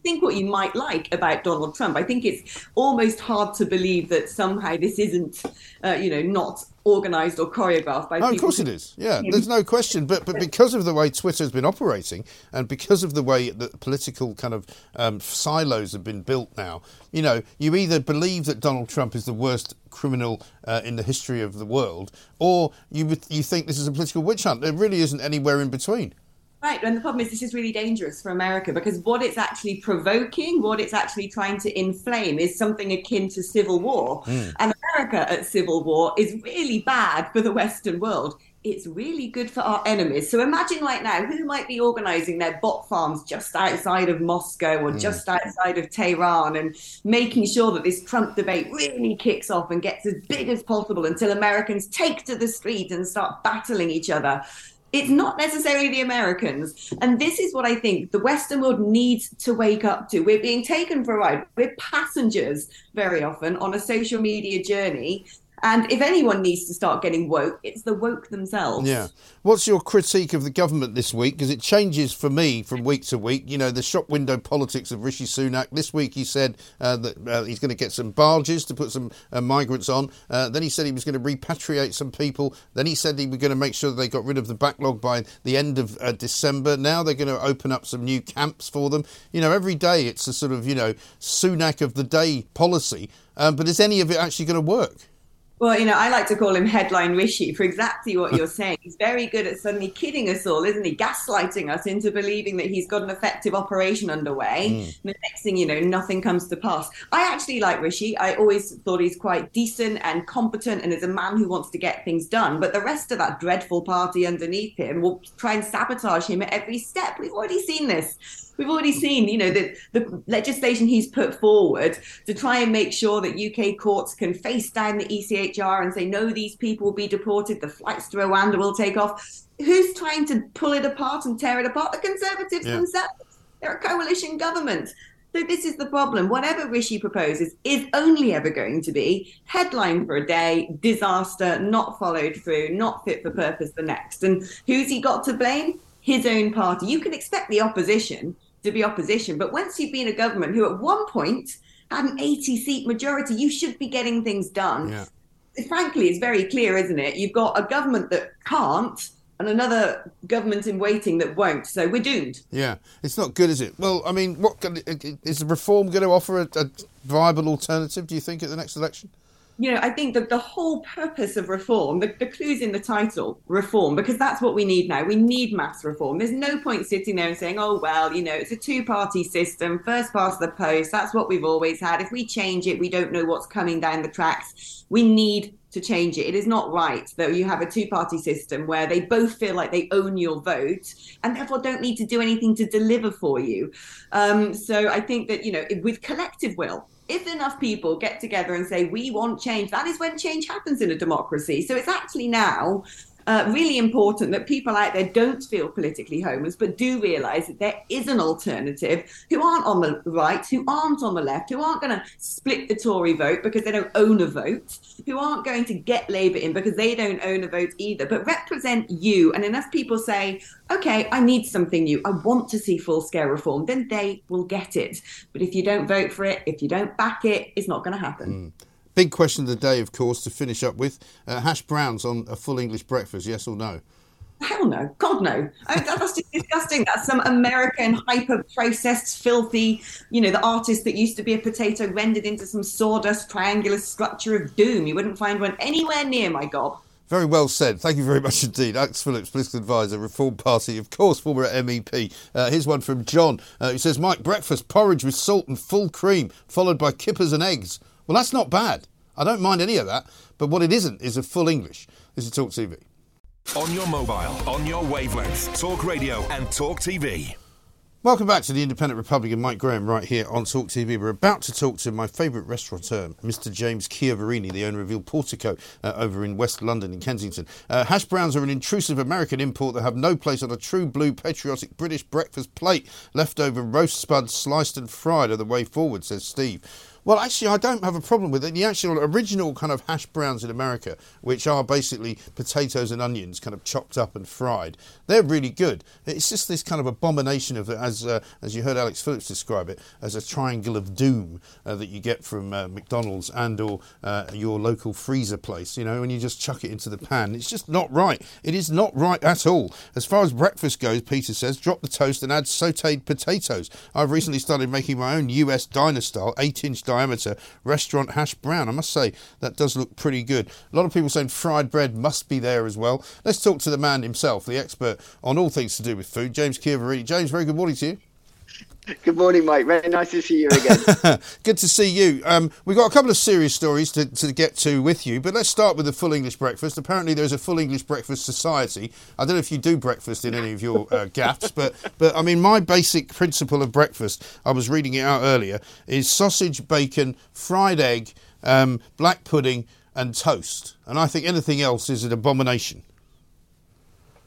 think what you might like about Donald Trump. I think it's almost hard to believe that somehow this isn't, uh, you know, not organised or choreographed by. Oh, of course it is. Yeah, there's no question. But but because of the way Twitter has been operating, and because of the way that political kind of um, silos have been built now, you know, you either believe that Donald Trump is the worst criminal uh, in the history of the world, or you you think this is a political witch hunt. There really isn't anywhere in between. Right, and the problem is this is really dangerous for America because what it's actually provoking, what it's actually trying to inflame, is something akin to civil war. Mm. And America at civil war is really bad for the Western world. It's really good for our enemies. So imagine right now who might be organizing their bot farms just outside of Moscow or mm. just outside of Tehran and making sure that this Trump debate really kicks off and gets as big as possible until Americans take to the street and start battling each other it's not necessarily the Americans. And this is what I think the Western world needs to wake up to. We're being taken for a ride. We're passengers very often on a social media journey. And if anyone needs to start getting woke, it's the woke themselves. Yeah. What's your critique of the government this week? Because it changes for me from week to week. You know, the shop window politics of Rishi Sunak. This week he said uh, that uh, he's going to get some barges to put some uh, migrants on. Uh, then he said he was going to repatriate some people. Then he said he was going to make sure they got rid of the backlog by the end of uh, December. Now they're going to open up some new camps for them. You know, every day it's a sort of, you know, Sunak of the day policy. Um, but is any of it actually going to work? Well, you know, I like to call him headline Rishi for exactly what you're saying. He's very good at suddenly kidding us all, isn't he? Gaslighting us into believing that he's got an effective operation underway. Mm. the next thing you know, nothing comes to pass. I actually like Rishi. I always thought he's quite decent and competent and is a man who wants to get things done. But the rest of that dreadful party underneath him will try and sabotage him at every step. We've already seen this we've already seen, you know, the, the legislation he's put forward to try and make sure that UK courts can face down the ECHR and say, no, these people will be deported, the flights to Rwanda will take off. Who's trying to pull it apart and tear it apart? The Conservatives yeah. themselves. They're a coalition government. So this is the problem. Whatever Rishi proposes is only ever going to be headline for a day, disaster, not followed through, not fit for purpose the next. And who's he got to blame? His own party. You can expect the opposition to be opposition. But once you've been a government who at one point had an 80 seat majority, you should be getting things done. Yeah. Frankly, it's very clear, isn't it? You've got a government that can't and another government in waiting that won't. So we're doomed. Yeah, it's not good, is it? Well, I mean, what is the reform going to offer a, a viable alternative? Do you think at the next election? You know, I think that the whole purpose of reform, the, the clue's in the title, reform, because that's what we need now. We need mass reform. There's no point sitting there and saying, oh, well, you know, it's a two party system, first past the post. That's what we've always had. If we change it, we don't know what's coming down the tracks. We need to change it. It is not right that you have a two party system where they both feel like they own your vote and therefore don't need to do anything to deliver for you. Um, so I think that, you know, with collective will, if enough people get together and say we want change that is when change happens in a democracy. So it's actually now uh, really important that people out there don't feel politically homeless, but do realise that there is an alternative who aren't on the right, who aren't on the left, who aren't going to split the Tory vote because they don't own a vote, who aren't going to get Labour in because they don't own a vote either, but represent you. And enough people say, okay, I need something new. I want to see full scale reform, then they will get it. But if you don't vote for it, if you don't back it, it's not going to happen. Mm. Big question of the day, of course, to finish up with uh, hash browns on a full English breakfast, yes or no? Hell no. God no. I, that's just disgusting. That's some American hyper processed, filthy, you know, the artist that used to be a potato rendered into some sawdust triangular structure of doom. You wouldn't find one anywhere near my gob. Very well said. Thank you very much indeed. Alex Phillips, political advisor, Reform Party, of course, former MEP. Uh, here's one from John, uh, who says, Mike, breakfast, porridge with salt and full cream, followed by kippers and eggs. Well, that's not bad. I don't mind any of that, but what it isn't is a full English. This is Talk TV. On your mobile, on your wavelength, Talk Radio and Talk TV. Welcome back to the Independent Republican, Mike Graham, right here on Talk TV. We're about to talk to my favourite restaurateur, Mr. James Chiavarini, the owner of Il Portico uh, over in West London in Kensington. Uh, hash browns are an intrusive American import that have no place on a true blue patriotic British breakfast plate. Leftover roast spuds, sliced and fried, are the way forward, says Steve. Well, actually, I don't have a problem with it. The actual original kind of hash browns in America, which are basically potatoes and onions kind of chopped up and fried, they're really good. It's just this kind of abomination of, as uh, as you heard Alex Phillips describe it, as a triangle of doom uh, that you get from uh, McDonald's and or uh, your local freezer place. You know, when you just chuck it into the pan, it's just not right. It is not right at all. As far as breakfast goes, Peter says, drop the toast and add sautéed potatoes. I've recently started making my own US diner style eight-inch diameter restaurant hash brown. I must say that does look pretty good. A lot of people saying fried bread must be there as well. Let's talk to the man himself, the expert on all things to do with food, James Chiavarini. James, very good morning to you. Good morning, Mike. Very nice to see you again. Good to see you. Um, we've got a couple of serious stories to, to get to with you, but let's start with the full English breakfast. Apparently, there's a full English breakfast society. I don't know if you do breakfast in any of your uh, gaps, but, but I mean, my basic principle of breakfast, I was reading it out earlier, is sausage, bacon, fried egg, um, black pudding, and toast. And I think anything else is an abomination.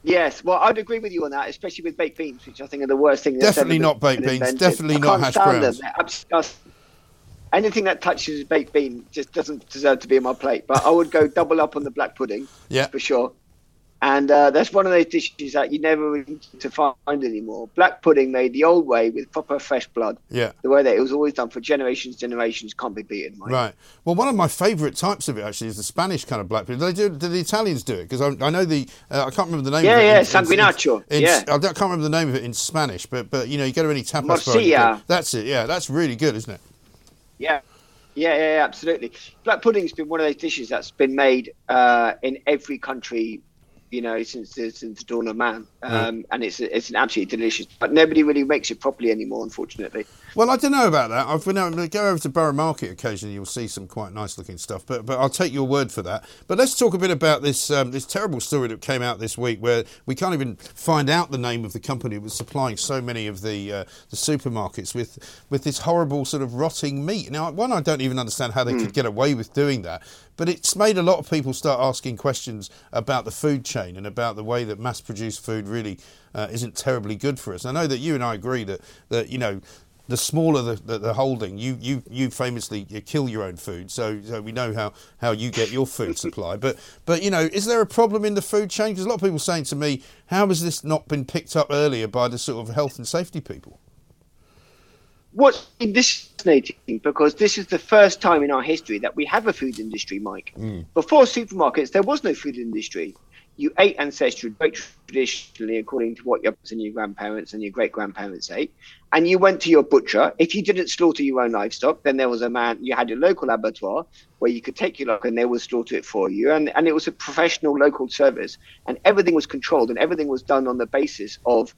Yes, well, I'd agree with you on that, especially with baked beans, which I think are the worst thing. Definitely not baked beans. Definitely not hash browns. Anything that touches a baked bean just doesn't deserve to be on my plate. But I would go double up on the black pudding, Yeah. for sure. And uh, that's one of those dishes that you never really to find anymore. Black pudding made the old way with proper fresh blood. Yeah. The way that it was always done for generations, generations can't be beaten. Mate. Right. Well, one of my favourite types of it actually is the Spanish kind of black pudding. Do they do? Do the Italians do it? Because I, I know the uh, I can't remember the name. Yeah, of it. yeah, in- in- sanguinaccio, in- yeah. I can't remember the name of it in Spanish, but but you know you go to any tapas Morcilla. That's it. Yeah, that's really good, isn't it? Yeah. Yeah, yeah, yeah, absolutely. Black pudding's been one of those dishes that's been made uh, in every country, you know, since the, since the dawn of man, um, and it's it's an absolutely delicious. But nobody really makes it properly anymore, unfortunately. Well, I don't know about that. I've been go over to Borough Market occasionally. You'll see some quite nice looking stuff, but but I'll take your word for that. But let's talk a bit about this um, this terrible story that came out this week, where we can't even find out the name of the company that was supplying so many of the uh, the supermarkets with with this horrible sort of rotting meat. Now, one, I don't even understand how they could get away with doing that, but it's made a lot of people start asking questions about the food chain and about the way that mass produced food really uh, isn't terribly good for us. I know that you and I agree that that you know the smaller the, the, the holding, you, you, you famously you kill your own food, so, so we know how, how you get your food supply. But but you know, is there a problem in the food chain? Because a lot of people are saying to me, how has this not been picked up earlier by the sort of health and safety people? What's this fascinating because this is the first time in our history that we have a food industry, Mike. Mm. Before supermarkets, there was no food industry. You ate ancestrally, very traditionally, according to what your and your grandparents and your great grandparents ate. And you went to your butcher. If you didn't slaughter your own livestock, then there was a man, you had a local abattoir where you could take your local and they would slaughter it for you. And, and it was a professional local service. And everything was controlled and everything was done on the basis of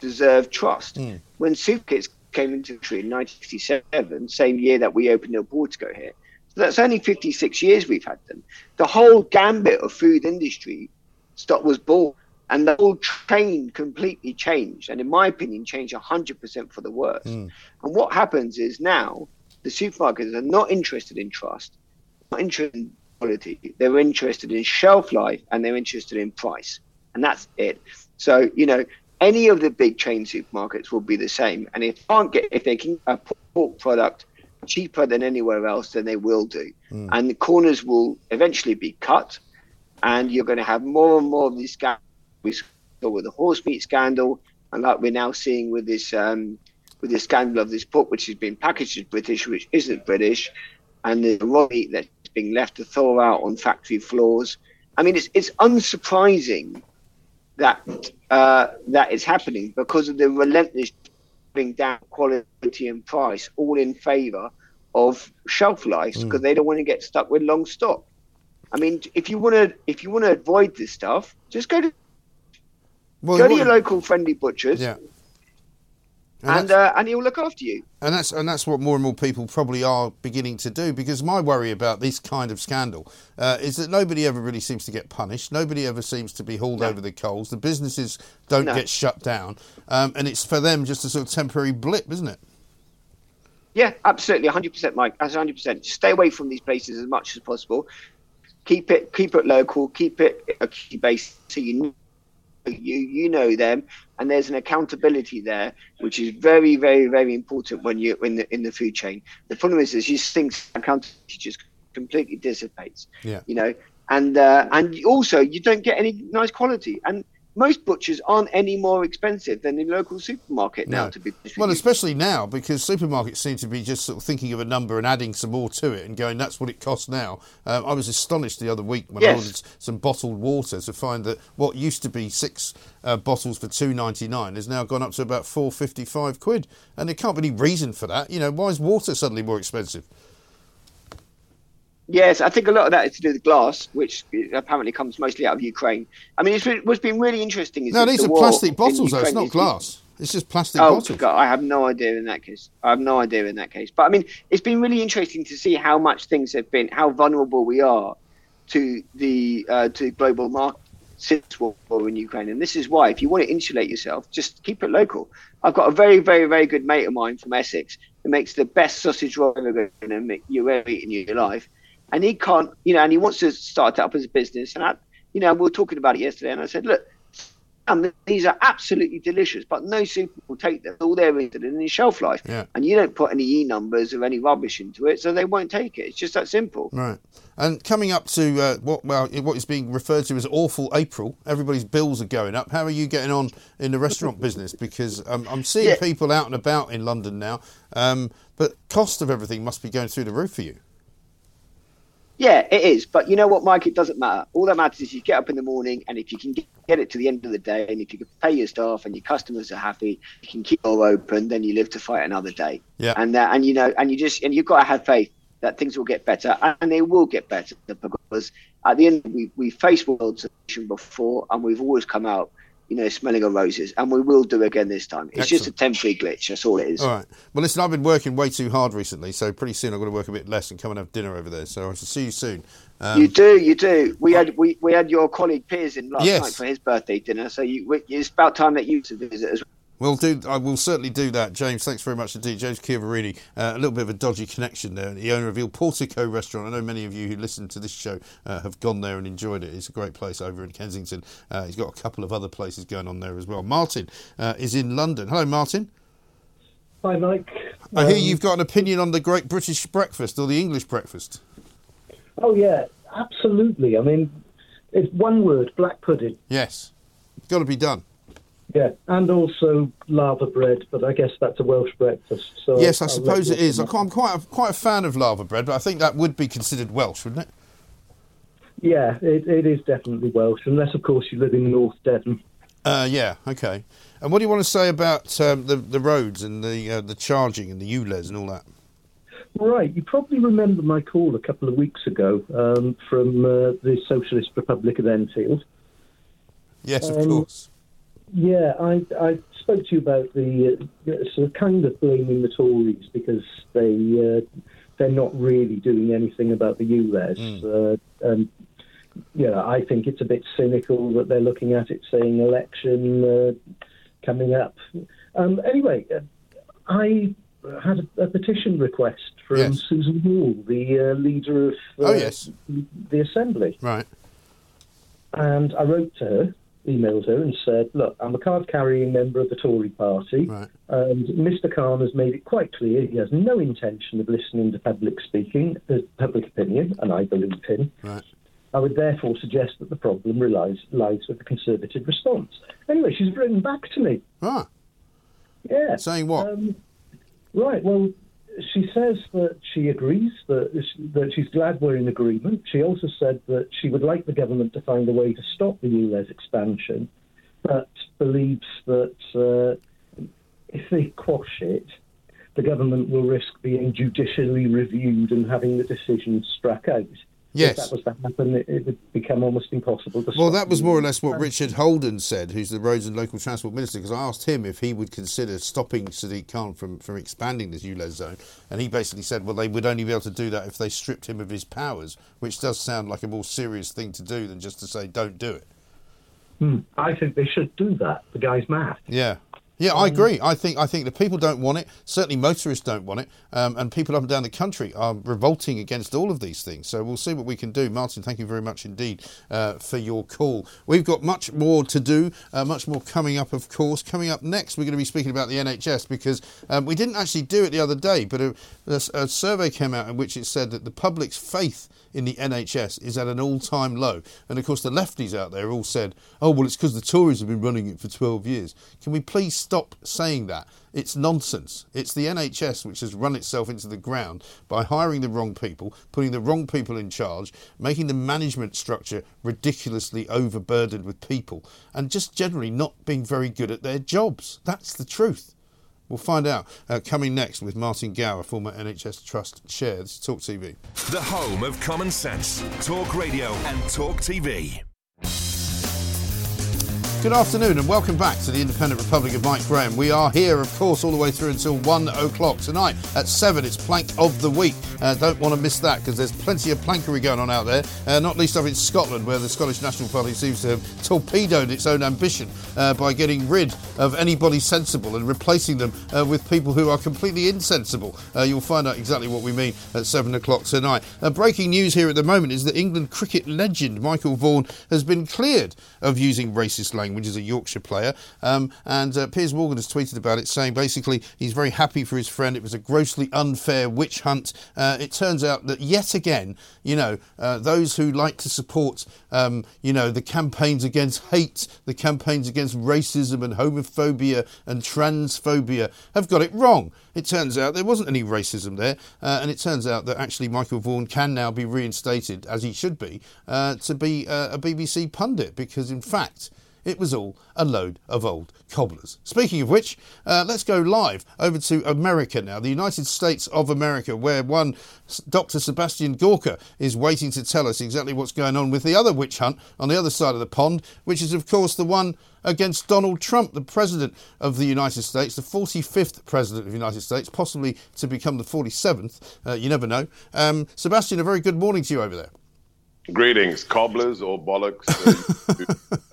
deserved trust. Hmm. When supermarkets came into the country in 1967, same year that we opened a go here, so that's only 56 years we've had them. The whole gambit of food industry stock was bought and the whole train completely changed, and in my opinion, changed 100% for the worse. Hmm. And what happens is now the supermarkets are not interested in trust, not interested in quality. They're interested in shelf life and they're interested in price, and that's it. So you know, any of the big chain supermarkets will be the same. And if they can't get if they can get a pork product cheaper than anywhere else, then they will do. Hmm. And the corners will eventually be cut, and you're going to have more and more of these scandals. We saw with the horse meat scandal, and like we're now seeing with this um, with the scandal of this pork, which has been packaged as British, which isn't British, and the raw meat that's being left to thaw out on factory floors. I mean, it's it's unsurprising that uh, that is happening because of the relentless bring down quality and price, all in favour of shelf life, because they don't want to get stuck with long stock. I mean, if you want to if you want to avoid this stuff, just go to Well, go to your local friendly butchers, yeah. and that's- uh, and he'll look after you. And that's and that's what more and more people probably are beginning to do. Because my worry about this kind of scandal uh, is that nobody ever really seems to get punished. Nobody ever seems to be hauled over the coals. The businesses don't No. get shut down, um, and it's for them just a sort of temporary blip, isn't it? Yeah, absolutely, 100%, Mike. That's 100%. Just stay away from these places as much as possible. Keep it, keep it local. Keep it a key base so you know, you you know them, and there's an accountability there, which is very, very, very important when you in the in the food chain. The problem is, is these things accountability just completely dissipates. Yeah. You know, and uh, and also you don't get any nice quality and. Most butchers aren't any more expensive than the local supermarket now. To be Well, especially now because supermarkets seem to be just sort of thinking of a number and adding some more to it and going, "That's what it costs now." Um, I was astonished the other week when I Yes. ordered some bottled water to find that what used to be six uh, bottles for two ninety nine has now gone up to about four fifty five quid, and there can't be any reason for that. You know, why is water suddenly more expensive? Yes, I think a lot of that is to do with glass, which apparently comes mostly out of Ukraine. I mean, it's been, what's been really interesting is No, these the are plastic bottles, though. It's not glass. It's just plastic Oh, bottles. God, I have no idea in that case. I have no idea in that case. But I mean, it's been really interesting to see how much things have been, how vulnerable we are to the uh, to global market since war in Ukraine. And this is why, if you want to insulate yourself, just keep it local. I've got a very, very, very good mate of mine from Essex who makes the best sausage roll ever going to make you ever eat in your life. And he can't, you know, and he wants to start it up as a business. And I, you know, we were talking about it yesterday, and I said, look, and these are absolutely delicious, but no super will take them. All they're interested in is shelf life. Yeah. And you don't put any E numbers or any rubbish into it, so they won't take it. It's just that simple. Right. And coming up to uh, what well what is being referred to as awful April, everybody's bills are going up. How are you getting on in the restaurant business? Because um, I'm seeing Yeah. people out and about in London now, um, but cost of everything must be going through the roof for you. Yeah, it is. But you know what, Mike? It doesn't matter. All that matters is you get up in the morning, and if you can get it to the end of the day, and if you can pay your staff and your customers are happy, you can keep all open, then you live to fight another day. Yeah. And uh, and you know, and you just and you've got to have faith that things will get better, and they will get better because at the end we we faced world solution before, and we've always come out. You know, smelling of roses, and we will do again this time. It's just a temporary glitch. That's all it is. All right. Well, listen, I've been working way too hard recently, so pretty soon I'm going to work a bit less and come and have dinner over there. So I shall see you soon. Um, you do, you do. We had we, we had your colleague Piers in last Yes. night for his birthday dinner, so you, it's about time that you to visit as well. We'll do. I will certainly do that, James. Thanks very much indeed, James Chiavarini. Uh, a little bit of a dodgy connection there. The owner of Il Portico restaurant. I know many of you who listen to this show uh, have gone there and enjoyed it. It's a great place over in Kensington. Uh, he's got a couple of other places going on there as well. Martin uh, is in London. Hello, Martin. Hi, Mike. I hear Um, you've got an opinion on the Great British Breakfast or the English breakfast. Oh yeah, absolutely. I mean, it's one word: black pudding. Yes, it's got to be done. Yeah, and also laverbread, but I guess that's a Welsh breakfast. So yes, I suppose it is. I'm quite a, quite a fan of laverbread, but I think that would be considered Welsh, wouldn't it? Yeah, it, it is definitely Welsh, unless of course you live in North Devon. Uh, yeah, okay. And what do you want to say about um, the the roads and the uh, the charging and the ULEZ and all that? Right, you probably remember my call a couple of weeks ago um, from uh, the Socialist Republic of Enfield. Yes, of Um, course. Yeah, I, I spoke to you about the uh, sort of kind of blaming the Tories because they uh, they're not really doing anything about the ULEZ. Uh, and yeah, I think it's a bit cynical that they're looking at it saying election uh, coming up. Um, anyway, uh, I had a, a petition request from Yes. Susan Hall, the uh, leader of uh, Oh, yes. the Assembly. Right. And I wrote to her, emailed her, and said, Look, I'm a card carrying member of the Tory party. Right. And Mr. Khan has made it quite clear he has no intention of listening to public speaking, uh, public opinion, and I believe him. Right. I would therefore suggest that the problem relies, lies with the Conservative response. Anyway, she's written back to me. Ah, Yeah. saying what? Um, right. Well, she says that she agrees that that she's glad we're in agreement. She also said that she would like the government to find a way to stop the ULEZ expansion, but believes that uh, if they quash it, the government will risk being judicially reviewed and having the decision struck out. Yes. If that was to happen, it, it would become almost impossible to Well, that was more or less what. Richard Holden said, who's the Roads and Local Transport Minister, because I asked him if he would consider stopping Sadiq Khan from, from expanding this ULEZ zone, and he basically said, well, they would only be able to do that if they stripped him of his powers, which does sound like a more serious thing to do than just to say, don't do it. Hmm. I think they should do that. The guy's mad. Yeah. Yeah, I agree. I think I think the people don't want it. Certainly, motorists don't want it, um, and people up and down the country are revolting against all of these things. So we'll see what we can do. Martin, thank you very much indeed uh, for your call. We've got much more to do, uh, much more coming up, of course. Coming up next, we're going to be speaking about the NHS because um, we didn't actually do it the other day, but a, a, a survey came out in which it said that the public's faith in the NHS is at an all-time low. And of course, the lefties out there all said, "Oh, well, it's because the Tories have been running it for 12 years." Can we please stop saying that? It's nonsense. It's the NHS which has run itself into the ground by hiring the wrong people, putting the wrong people in charge, making the management structure ridiculously overburdened with people, and just generally not being very good at their jobs. That's the truth. We'll find out uh, coming next with Martin Gower, former NHS Trust chair. This is Talk TV. The home of common sense. Talk Radio and Talk TV. Good afternoon and welcome back to the Independent Republic of Mike Graham. We are here, of course, all the way through until one o'clock tonight. At seven, it's Plank of the Week. Uh, don't want to miss that because there's plenty of plankery going on out there, uh, not least of in Scotland, where the Scottish National Party seems to have torpedoed its own ambition uh, by getting rid of anybody sensible and replacing them uh, with people who are completely insensible. Uh, you'll find out exactly what we mean at seven o'clock tonight. Uh, breaking news here at the moment is that England cricket legend Michael Vaughan has been cleared of using racist language which is a Yorkshire player. Um, and uh, Piers Morgan has tweeted about it, saying basically he's very happy for his friend. It was a grossly unfair witch hunt. Uh, it turns out that yet again, you know, uh, those who like to support, um, you know, the campaigns against hate, the campaigns against racism and homophobia and transphobia have got it wrong. It turns out there wasn't any racism there, uh, and it turns out that actually Michael Vaughan can now be reinstated, as he should be, uh, to be uh, a BBC pundit, because in fact, it was all a load of old cobblers. Speaking of which, uh, let's go live over to America now, the United States of America, where one Dr. Sebastian Gorka is waiting to tell us exactly what's going on with the other witch hunt on the other side of the pond, which is, of course, the one against Donald Trump, the President of the United States, the 45th President of the United States, possibly to become the 47th. Uh, you never know. Um, Sebastian, a very good morning to you over there. Greetings, cobblers or bollocks.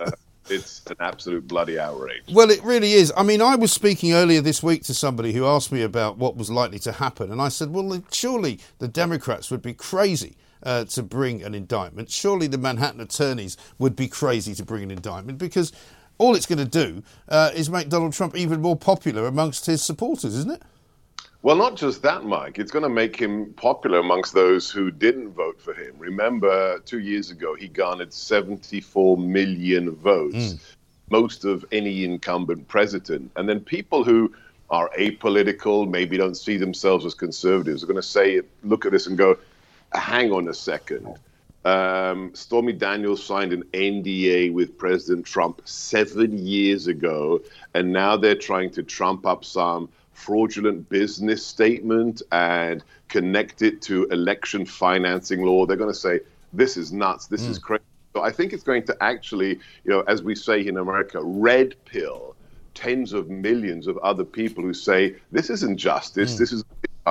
uh, it's an absolute bloody outrage. Well, it really is. I mean, I was speaking earlier this week to somebody who asked me about what was likely to happen, and I said, well, surely the Democrats would be crazy. Uh, to bring an indictment. Surely the Manhattan attorneys would be crazy to bring an indictment because all it's going to do uh, is make Donald Trump even more popular amongst his supporters, isn't it? Well, not just that, Mike. It's going to make him popular amongst those who didn't vote for him. Remember, two years ago, he garnered 74 million votes, mm. most of any incumbent president. And then people who are apolitical, maybe don't see themselves as conservatives, are going to say, look at this and go, hang on a second. Um, Stormy Daniels signed an NDA with President Trump seven years ago, and now they're trying to trump up some fraudulent business statement and connect it to election financing law. They're going to say, this is nuts, this mm. is crazy. So I think it's going to actually, you know, as we say in America, red pill tens of millions of other people who say, this isn't justice, mm. this is.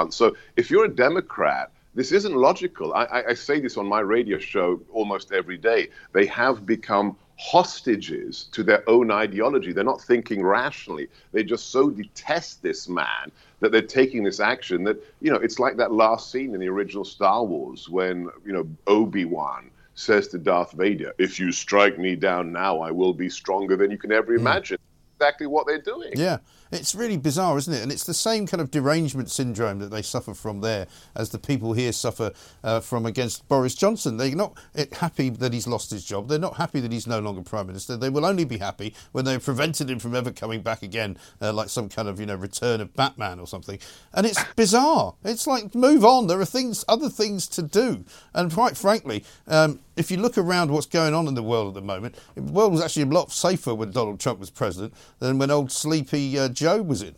So if you're a Democrat, this isn't logical. I, I, I say this on my radio show almost every day. They have become hostages to their own ideology. They're not thinking rationally. They just so detest this man that they're taking this action that, you know, it's like that last scene in the original Star Wars when, you know, Obi-Wan says to Darth Vader, if you strike me down now, I will be stronger than you can ever hmm. imagine. Mm. Exactly what they're doing. Yeah. It's really bizarre, isn't it? And it's the same kind of derangement syndrome that they suffer from there as the people here suffer uh, from against Boris Johnson. They're not happy that he's lost his job. They're not happy that he's no longer prime minister. They will only be happy when they've prevented him from ever coming back again, uh, like some kind of you know return of Batman or something. And it's bizarre. It's like move on. There are things, other things to do. And quite frankly, um, if you look around what's going on in the world at the moment, the world was actually a lot safer when Donald Trump was president than when old sleepy uh, Joe was in.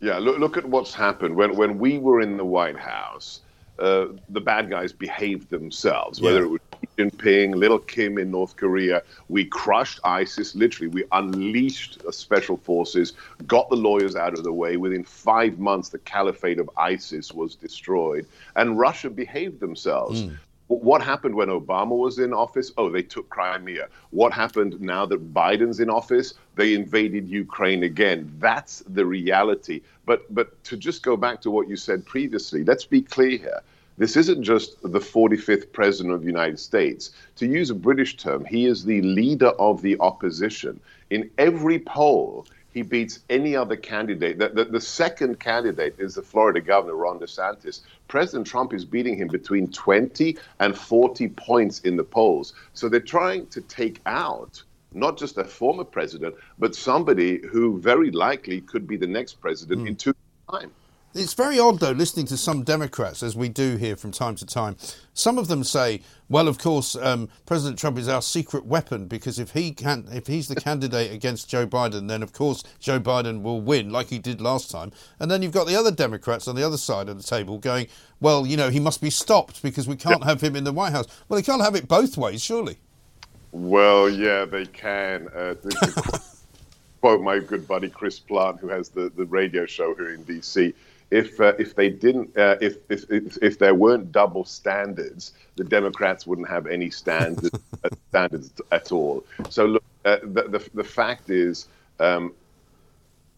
Yeah, look, look at what's happened. When, when we were in the White House, uh, the bad guys behaved themselves, whether yeah. it was Xi Jinping, Little Kim in North Korea. We crushed ISIS, literally. We unleashed special forces, got the lawyers out of the way. Within five months, the caliphate of ISIS was destroyed, and Russia behaved themselves. Mm. What happened when Obama was in office? Oh, they took Crimea. What happened now that Biden's in office? They invaded Ukraine again. That's the reality. But but to just go back to what you said previously, let's be clear here. This isn't just the 45th president of the United States. To use a British term, he is the leader of the opposition. In every poll, he beats any other candidate. The, the, the, second candidate is the Florida governor, Ron DeSantis. President Trump is beating him between 20 and 40 points in the polls. So they're trying to take out not just a former president, but somebody who very likely could be the next president mm. in two time. It's very odd, though, listening to some Democrats, as we do here from time to time. Some of them say, "Well, of course, um, President Trump is our secret weapon because if he can, if he's the candidate against Joe Biden, then of course Joe Biden will win, like he did last time." And then you've got the other Democrats on the other side of the table going, "Well, you know, he must be stopped because we can't have him in the White House." Well, they can't have it both ways, surely. Well, yeah, they can. Uh, quote my good buddy Chris Plante, who has the, the radio show here in DC if uh, if they didn't uh, if, if, if if there weren't double standards, the Democrats wouldn't have any standards standards at all. So look, uh, the, the, the fact is. Um,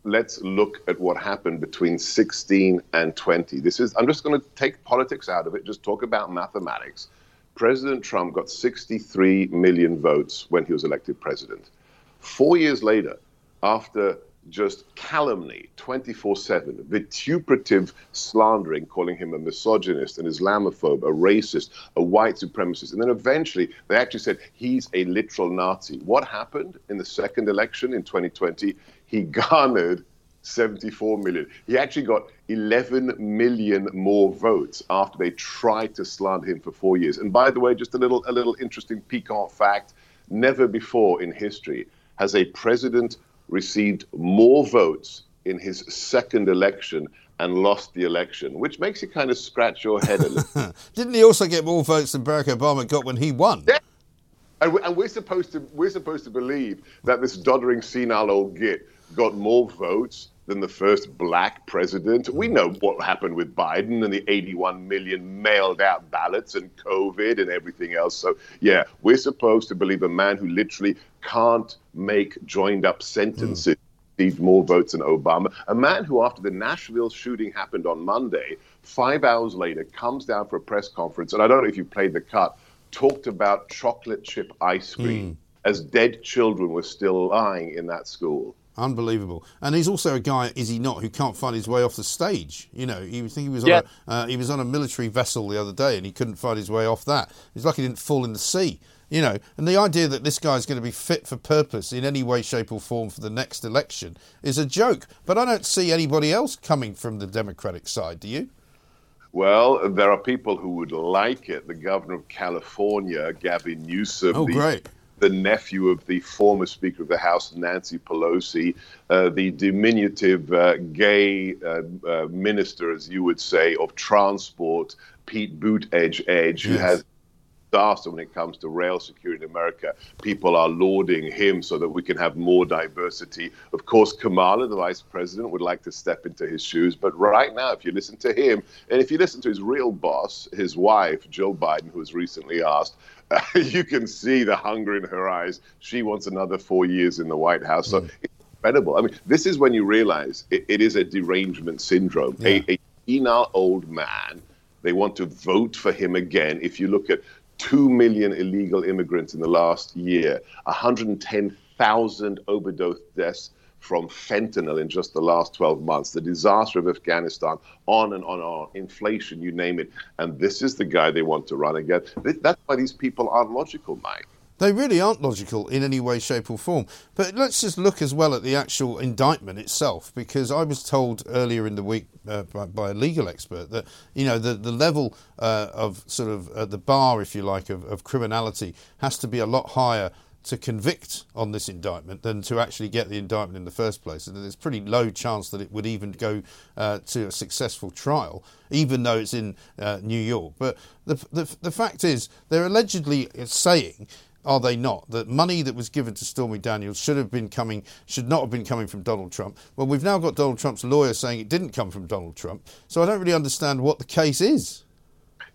let's look at what happened between 16 and 20. This is I'm just going to take politics out of it, just talk about mathematics. President Trump got 63 million votes when he was elected president. Four years later, after just calumny 24 7, vituperative slandering, calling him a misogynist, an Islamophobe, a racist, a white supremacist. And then eventually they actually said he's a literal Nazi. What happened in the second election in 2020? He garnered 74 million. He actually got 11 million more votes after they tried to slander him for four years. And by the way, just a little, a little interesting piquant fact never before in history has a president received more votes in his second election and lost the election, which makes you kind of scratch your head a little. Didn't he also get more votes than Barack Obama got when he won? Yeah. And, we, and we're supposed to we're supposed to believe that this doddering senile old git got more votes than the first black president. We know what happened with Biden and the 81 million mailed out ballots and COVID and everything else. So, yeah, we're supposed to believe a man who literally can't make joined up sentences. Mm. Received more votes than Obama. A man who, after the Nashville shooting happened on Monday, five hours later comes down for a press conference, and I don't know if you played the cut, talked about chocolate chip ice cream mm. as dead children were still lying in that school. Unbelievable. And he's also a guy, is he not, who can't find his way off the stage. You know, he, think he was yeah. on a, uh, he was on a military vessel the other day and he couldn't find his way off that. He's lucky he didn't fall in the sea. You know, and the idea that this guy's going to be fit for purpose in any way, shape, or form for the next election is a joke. But I don't see anybody else coming from the Democratic side. Do you? Well, there are people who would like it. The governor of California, Gavin Newsom, oh, the, great the nephew of the former Speaker of the House, Nancy Pelosi, uh, the diminutive uh, gay uh, uh minister, as you would say, of transport, Pete Buttigieg, yes. who has disaster when it comes to rail security in America. People are lauding him so that we can have more diversity. Of course, Kamala, the vice president, would like to step into his shoes. But right now, if you listen to him, and if you listen to his real boss, his wife, Jill Biden, who was recently asked, uh, you can see the hunger in her eyes. She wants another four years in the White House. So mm. it's incredible. I mean, this is when you realize it, it is a derangement syndrome. Yeah. A, a senile old man. They want to vote for him again. If you look at 2 million illegal immigrants in the last year, 110,000 overdose deaths from fentanyl in just the last 12 months, the disaster of Afghanistan, on and on and on, inflation, you name it. And this is the guy they want to run again. That's why these people aren't logical, Mike. They really aren't logical in any way, shape, or form. But let's just look as well at the actual indictment itself, because I was told earlier in the week uh, by, by, a legal expert that you know the the level uh, of sort of uh, the bar, if you like, of, of criminality has to be a lot higher to convict on this indictment than to actually get the indictment in the first place. And there's pretty low chance that it would even go uh, to a successful trial, even though it's in uh, New York. But the, the, the fact is, they're allegedly saying are they not? That money that was given to Stormy Daniels should have been coming, should not have been coming from Donald Trump. Well, we've now got Donald Trump's lawyer saying it didn't come from Donald Trump. So I don't really understand what the case is.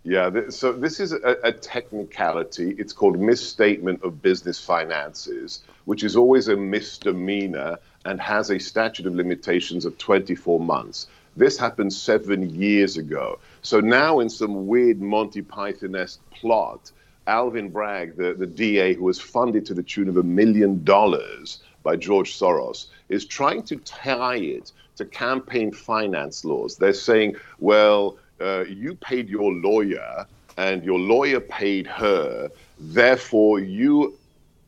Yeah, so this is a, a, technicality. It's called misstatement of business finances, which is always a misdemeanor and has a statute of limitations of 24 months. This happened seven years ago. So now, in some weird Monty Python esque plot, Alvin Bragg, the, the DA who was funded to the tune of a million dollars by George Soros, is trying to tie it to campaign finance laws. They're saying, well, uh, you paid your lawyer and your lawyer paid her, therefore you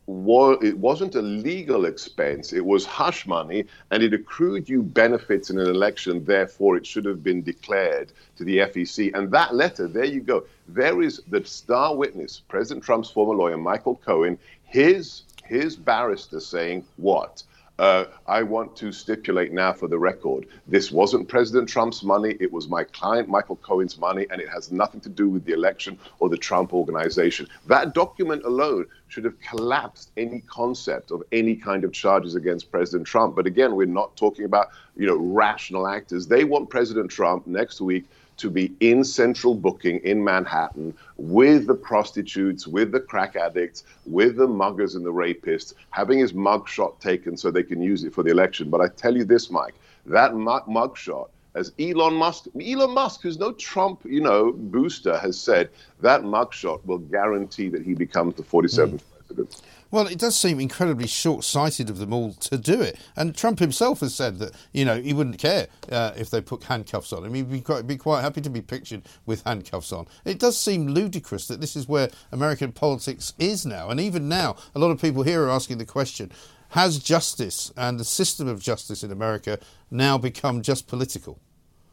it wasn't a legal expense, it was hush money, and it accrued you benefits in an election, therefore it should have been declared to the FEC. And that letter, there you go. There is the star witness, President Trump's former lawyer, Michael Cohen, his his barrister saying what? Uh, I want to stipulate now for the record this wasn't President Trump's money. It was my client, Michael Cohen's money, and it has nothing to do with the election or the Trump organization. That document alone should have collapsed any concept of any kind of charges against President Trump. But again, we're not talking about you know rational actors. They want President Trump next week to be in central booking in Manhattan with the prostitutes, with the crack addicts, with the muggers and the rapists, having his mugshot taken so they can use it for the election. But I tell you this, Mike, that mugshot, as Elon Musk, Elon Musk, who's no Trump, you know, booster, has said that mugshot will guarantee that he becomes the 47th mm. president. Well, it does seem incredibly short-sighted of them all to do it. And Trump himself has said that you know he wouldn't care uh, if they put handcuffs on him. He'd be quite, be quite happy to be pictured with handcuffs on. It does seem ludicrous that this is where American politics is now. And even now, a lot of people here are asking the question: Has justice and the system of justice in America now become just political?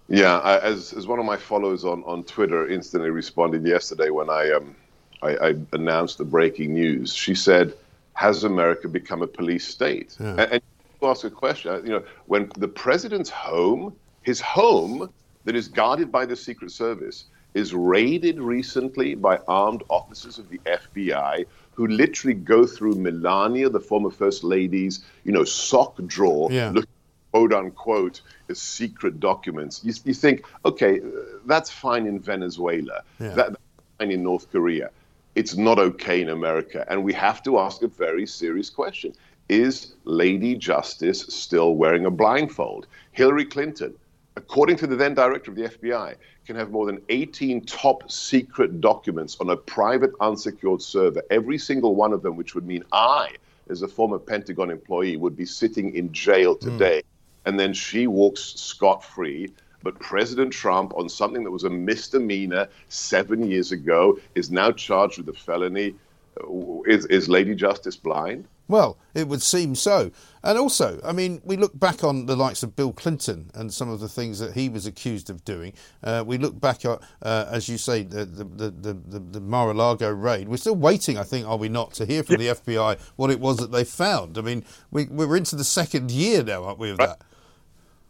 Yeah, I, as as one of my followers on, on Twitter instantly responded yesterday when I um I, I announced the breaking news. She said has America become a police state? Yeah. And, and you ask a question. You know, when the president's home, his home that is guarded by the Secret Service, is raided recently by armed officers of the FBI who literally go through Melania, the former first lady's, you know, sock drawer, Yeah. looking quote unquote as secret documents. You, you think, okay, that's fine in Venezuela. Yeah. That, that's fine in North Korea. It's not okay in America. And we have to ask a very serious question. Is Lady Justice still wearing a blindfold? Hillary Clinton, according to the then director of the FBI, can have more than 18 top secret documents on a private unsecured server, every single one of them, which would mean I, as a former Pentagon employee, would be sitting in jail hmm. today. And then she walks scot free. But President Trump, on something that was a misdemeanor seven years ago, is now charged with a felony. Uh, Is, is Lady Justice blind? Well, it would seem so. And also, I mean, we look back on the likes of Bill Clinton and some of the things that he was accused of doing. Uh, we look back at, uh, as you say, the, the, the, the, Mar-a-Lago raid. We're still waiting, I think, are we not, to hear from the FBI what it was that they found. I mean, we, we're into the second year now, aren't we, of that?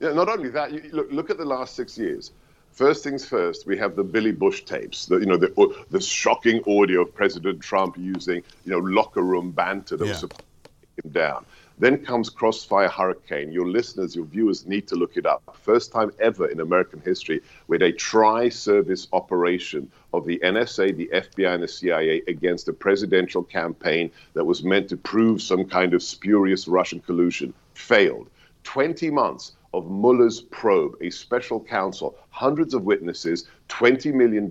Yeah, not only that, you, look, look at the last six years. First things first, we have the Billy Bush tapes, the, you know, the, uh, the shocking audio of President Trump using, you know, locker room banter that Yeah. was supposed to take him down. Then comes Crossfire Hurricane. Your listeners, your viewers need to look it up. First time ever in American history with a tri-service operation of the NSA, the FBI, and the CIA against a presidential campaign that was meant to prove some kind of spurious Russian collusion. Failed. 20 months of Mueller's probe, a special counsel, hundreds of witnesses, $20 million,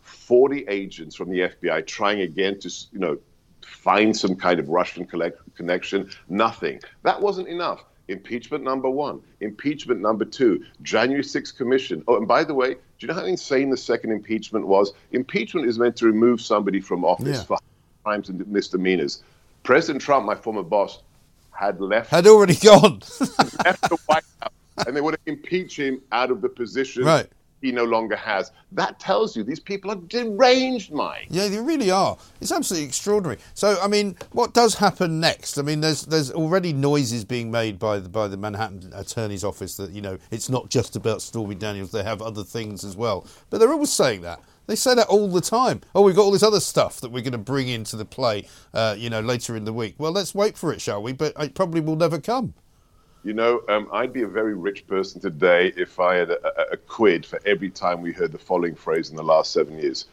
40 agents from the FBI trying again to, you know, find some kind of Russian collect- connection. Nothing. That wasn't enough. Impeachment number one, impeachment number two, January 6th commission. Oh, and by the way, do you know how insane the second impeachment was? Impeachment is meant to remove somebody from office Yeah. for crimes and misdemeanors. President Trump, my former boss, had left Had already gone. left the White House, and they want to impeach him out of the position Right. he no longer has. That tells you these people are deranged, Mike. Yeah, they really are. It's absolutely extraordinary. So, I mean, what does happen next? I mean, there's there's already noises being made by the by the Manhattan Attorney's Office that you know it's not just about Stormy Daniels; they have other things as well. But they're always saying that. They say that all the time. Oh, we've got all this other stuff that we're going to bring into the play, uh, you know, later in the week. Well, let's wait for it, shall we? But it probably will never come. You know, um, I'd be a very rich person today if I had a, a, quid for every time we heard the following phrase in the last seven years: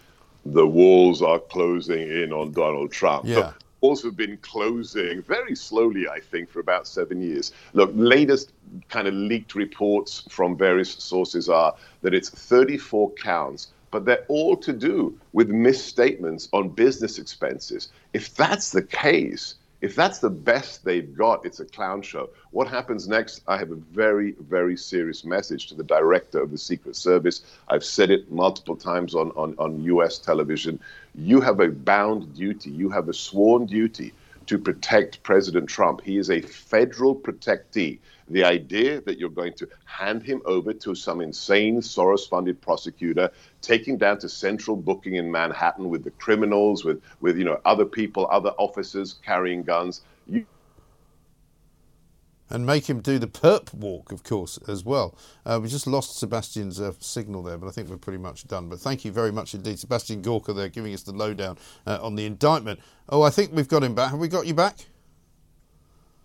"The walls are closing in on Donald Trump." Yeah. Walls have been closing very slowly, I think, for about seven years. Look, latest kind of leaked reports from various sources are that it's 34 counts, but they're all to do with misstatements on business expenses. If that's the case, if that's the best they've got, it's a clown show. What happens next? I have a very, very serious message to the director of the Secret Service. I've said it multiple times on, on, on US television. You have a bound duty, you have a sworn duty to protect President Trump. He is a federal protectee. The idea that you're going to hand him over to some insane Soros funded prosecutor, take him down to central booking in Manhattan with the criminals, with, with you know other people, other officers carrying guns. You, and make him do the perp walk, of course, as well. Uh, we just lost Sebastian's uh, signal there, but I think we're pretty much done. But thank you very much indeed, Sebastian Gorka, there giving us the lowdown uh, on the indictment. Oh, I think we've got him back. Have we got you back?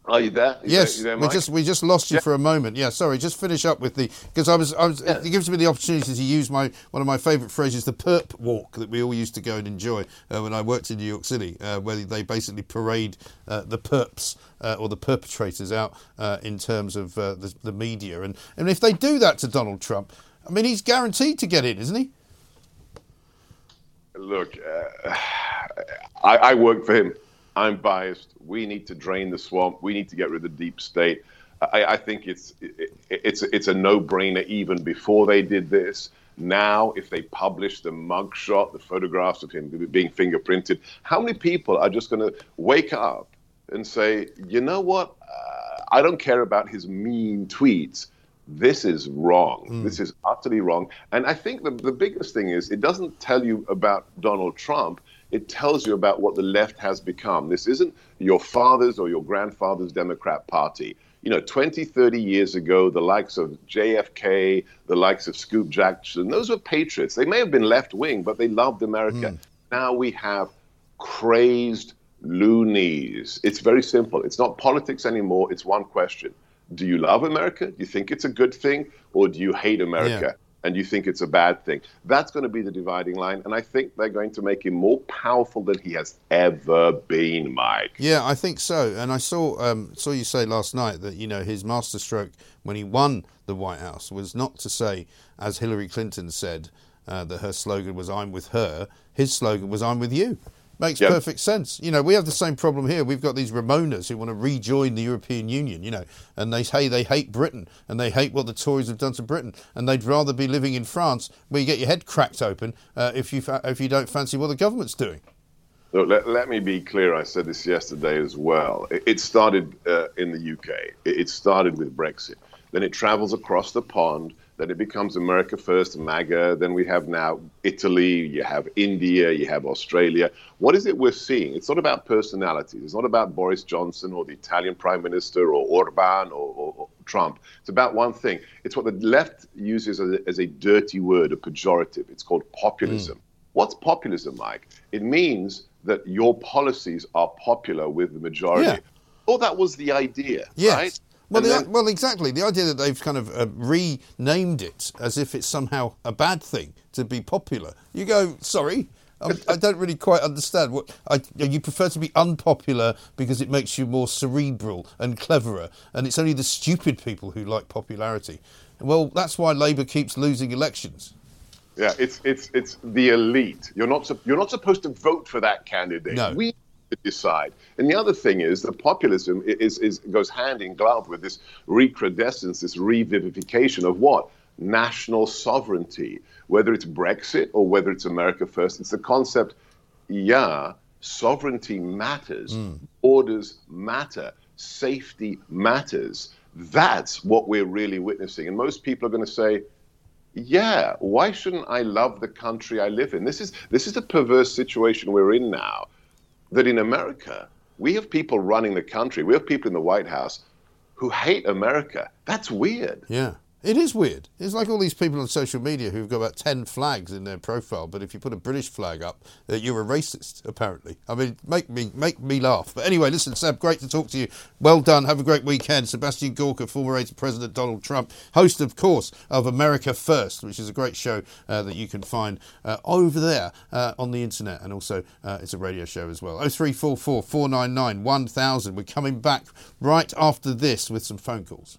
Are you there? Yes, there, you there, we just we just lost you Yeah. for a moment. Yeah, sorry. Just finish up with the because I was I was it gives me the opportunity to use my one of my favourite phrases, the perp walk that we all used to go and enjoy uh, when I worked in New York City, uh, where they basically parade uh, the perps uh, or the perpetrators out uh, in terms of uh, the, the media, and and if they do that to Donald Trump, I mean he's guaranteed to get in, isn't he? Look, uh, I, I work for him. I'm biased. We need to drain the swamp. We need to get rid of the deep state. I, I think it's it, it's it's a no-brainer even before they did this. Now, if they publish the mugshot, the photographs of him being fingerprinted, how many people are just going to wake up and say, you know what? Uh, I don't care about his mean tweets. This is wrong. Mm. This is utterly wrong. And I think the, the biggest thing is it doesn't tell you about Donald Trump. It tells you about what the left has become. This isn't your father's or your grandfather's Democrat Party you know, 20, 30 years ago, the likes of JFK, the likes of Scoop Jackson, those were patriots. They may have been left wing, but they loved America. Mm. Now we have crazed loonies. It's very simple. It's not politics anymore. It's one question. Do you love America? Do you think it's a good thing? Or do you hate America? Yeah and you think it's a bad thing. That's going to be the dividing line, and I think they're going to make him more powerful than he has ever been, Mike. Yeah, I think so. And I saw um, saw you say last night that you know his masterstroke when he won the White House was not to say, as Hillary Clinton said, uh, that her slogan was "I'm with her." His slogan was "I'm with you." Makes yep. perfect sense. You know, we have the same problem here. We've got these Remoaners who want to rejoin the European Union, you know, and they say they hate Britain and they hate what the Tories have done to Britain, and they'd rather be living in France where you get your head cracked open uh, if you fa- if you don't fancy what the government's doing. Look, let, let me be clear. I said this yesterday as well. It, it started uh, in the UK. It, it started with Brexit. Then it travels across the pond then it becomes America First, MAGA. Then we have now Italy, you have India, you have Australia. What is it we're seeing? It's not about personalities. It's not about Boris Johnson or the Italian Prime Minister or Orban or, or, or Trump. It's about one thing. It's what the left uses as a, as a dirty word, a pejorative. It's called populism. Mm. What's populism, Mike? It means that your policies are popular with the majority. Yeah. Oh, that was the idea, yes. right? Well, the, then, well, exactly. The idea that they've kind of uh, renamed it as if it's somehow a bad thing to be popular. You go, sorry, I'm, I do not really quite understand. What I, you prefer to be unpopular because it makes you more cerebral and cleverer, and it's only the stupid people who like popularity. Well, that's why Labour keeps losing elections. Yeah, it's it's it's the elite. You're not you're not supposed to vote for that candidate. No. We to decide. And the other thing is that populism is, is goes hand in glove with this recrudescence, this revivification of what? National sovereignty. Whether it's Brexit or whether it's America First, it's the concept, yeah, sovereignty matters, mm. orders matter, safety matters. That's what we're really witnessing. And most people are going to say, yeah, why shouldn't I love the country I live in? This is this is the perverse situation we're in now that in America, we have people running the country, we have people in the White House who hate America. That's weird. Yeah. It is weird. It's like all these people on social media who've got about 10 flags in their profile, but if you put a British flag up, uh, you're a racist, apparently. I mean, make me make me laugh. But anyway, listen, Seb, great to talk to you. Well done. Have a great weekend. Sebastian Gorka, former aide to President Donald Trump, host, of course, of America First, which is a great show uh, that you can find uh, over there uh, on the internet. And also, uh, it's a radio show as well. 0344 499 1000. We're coming back right after this with some phone calls.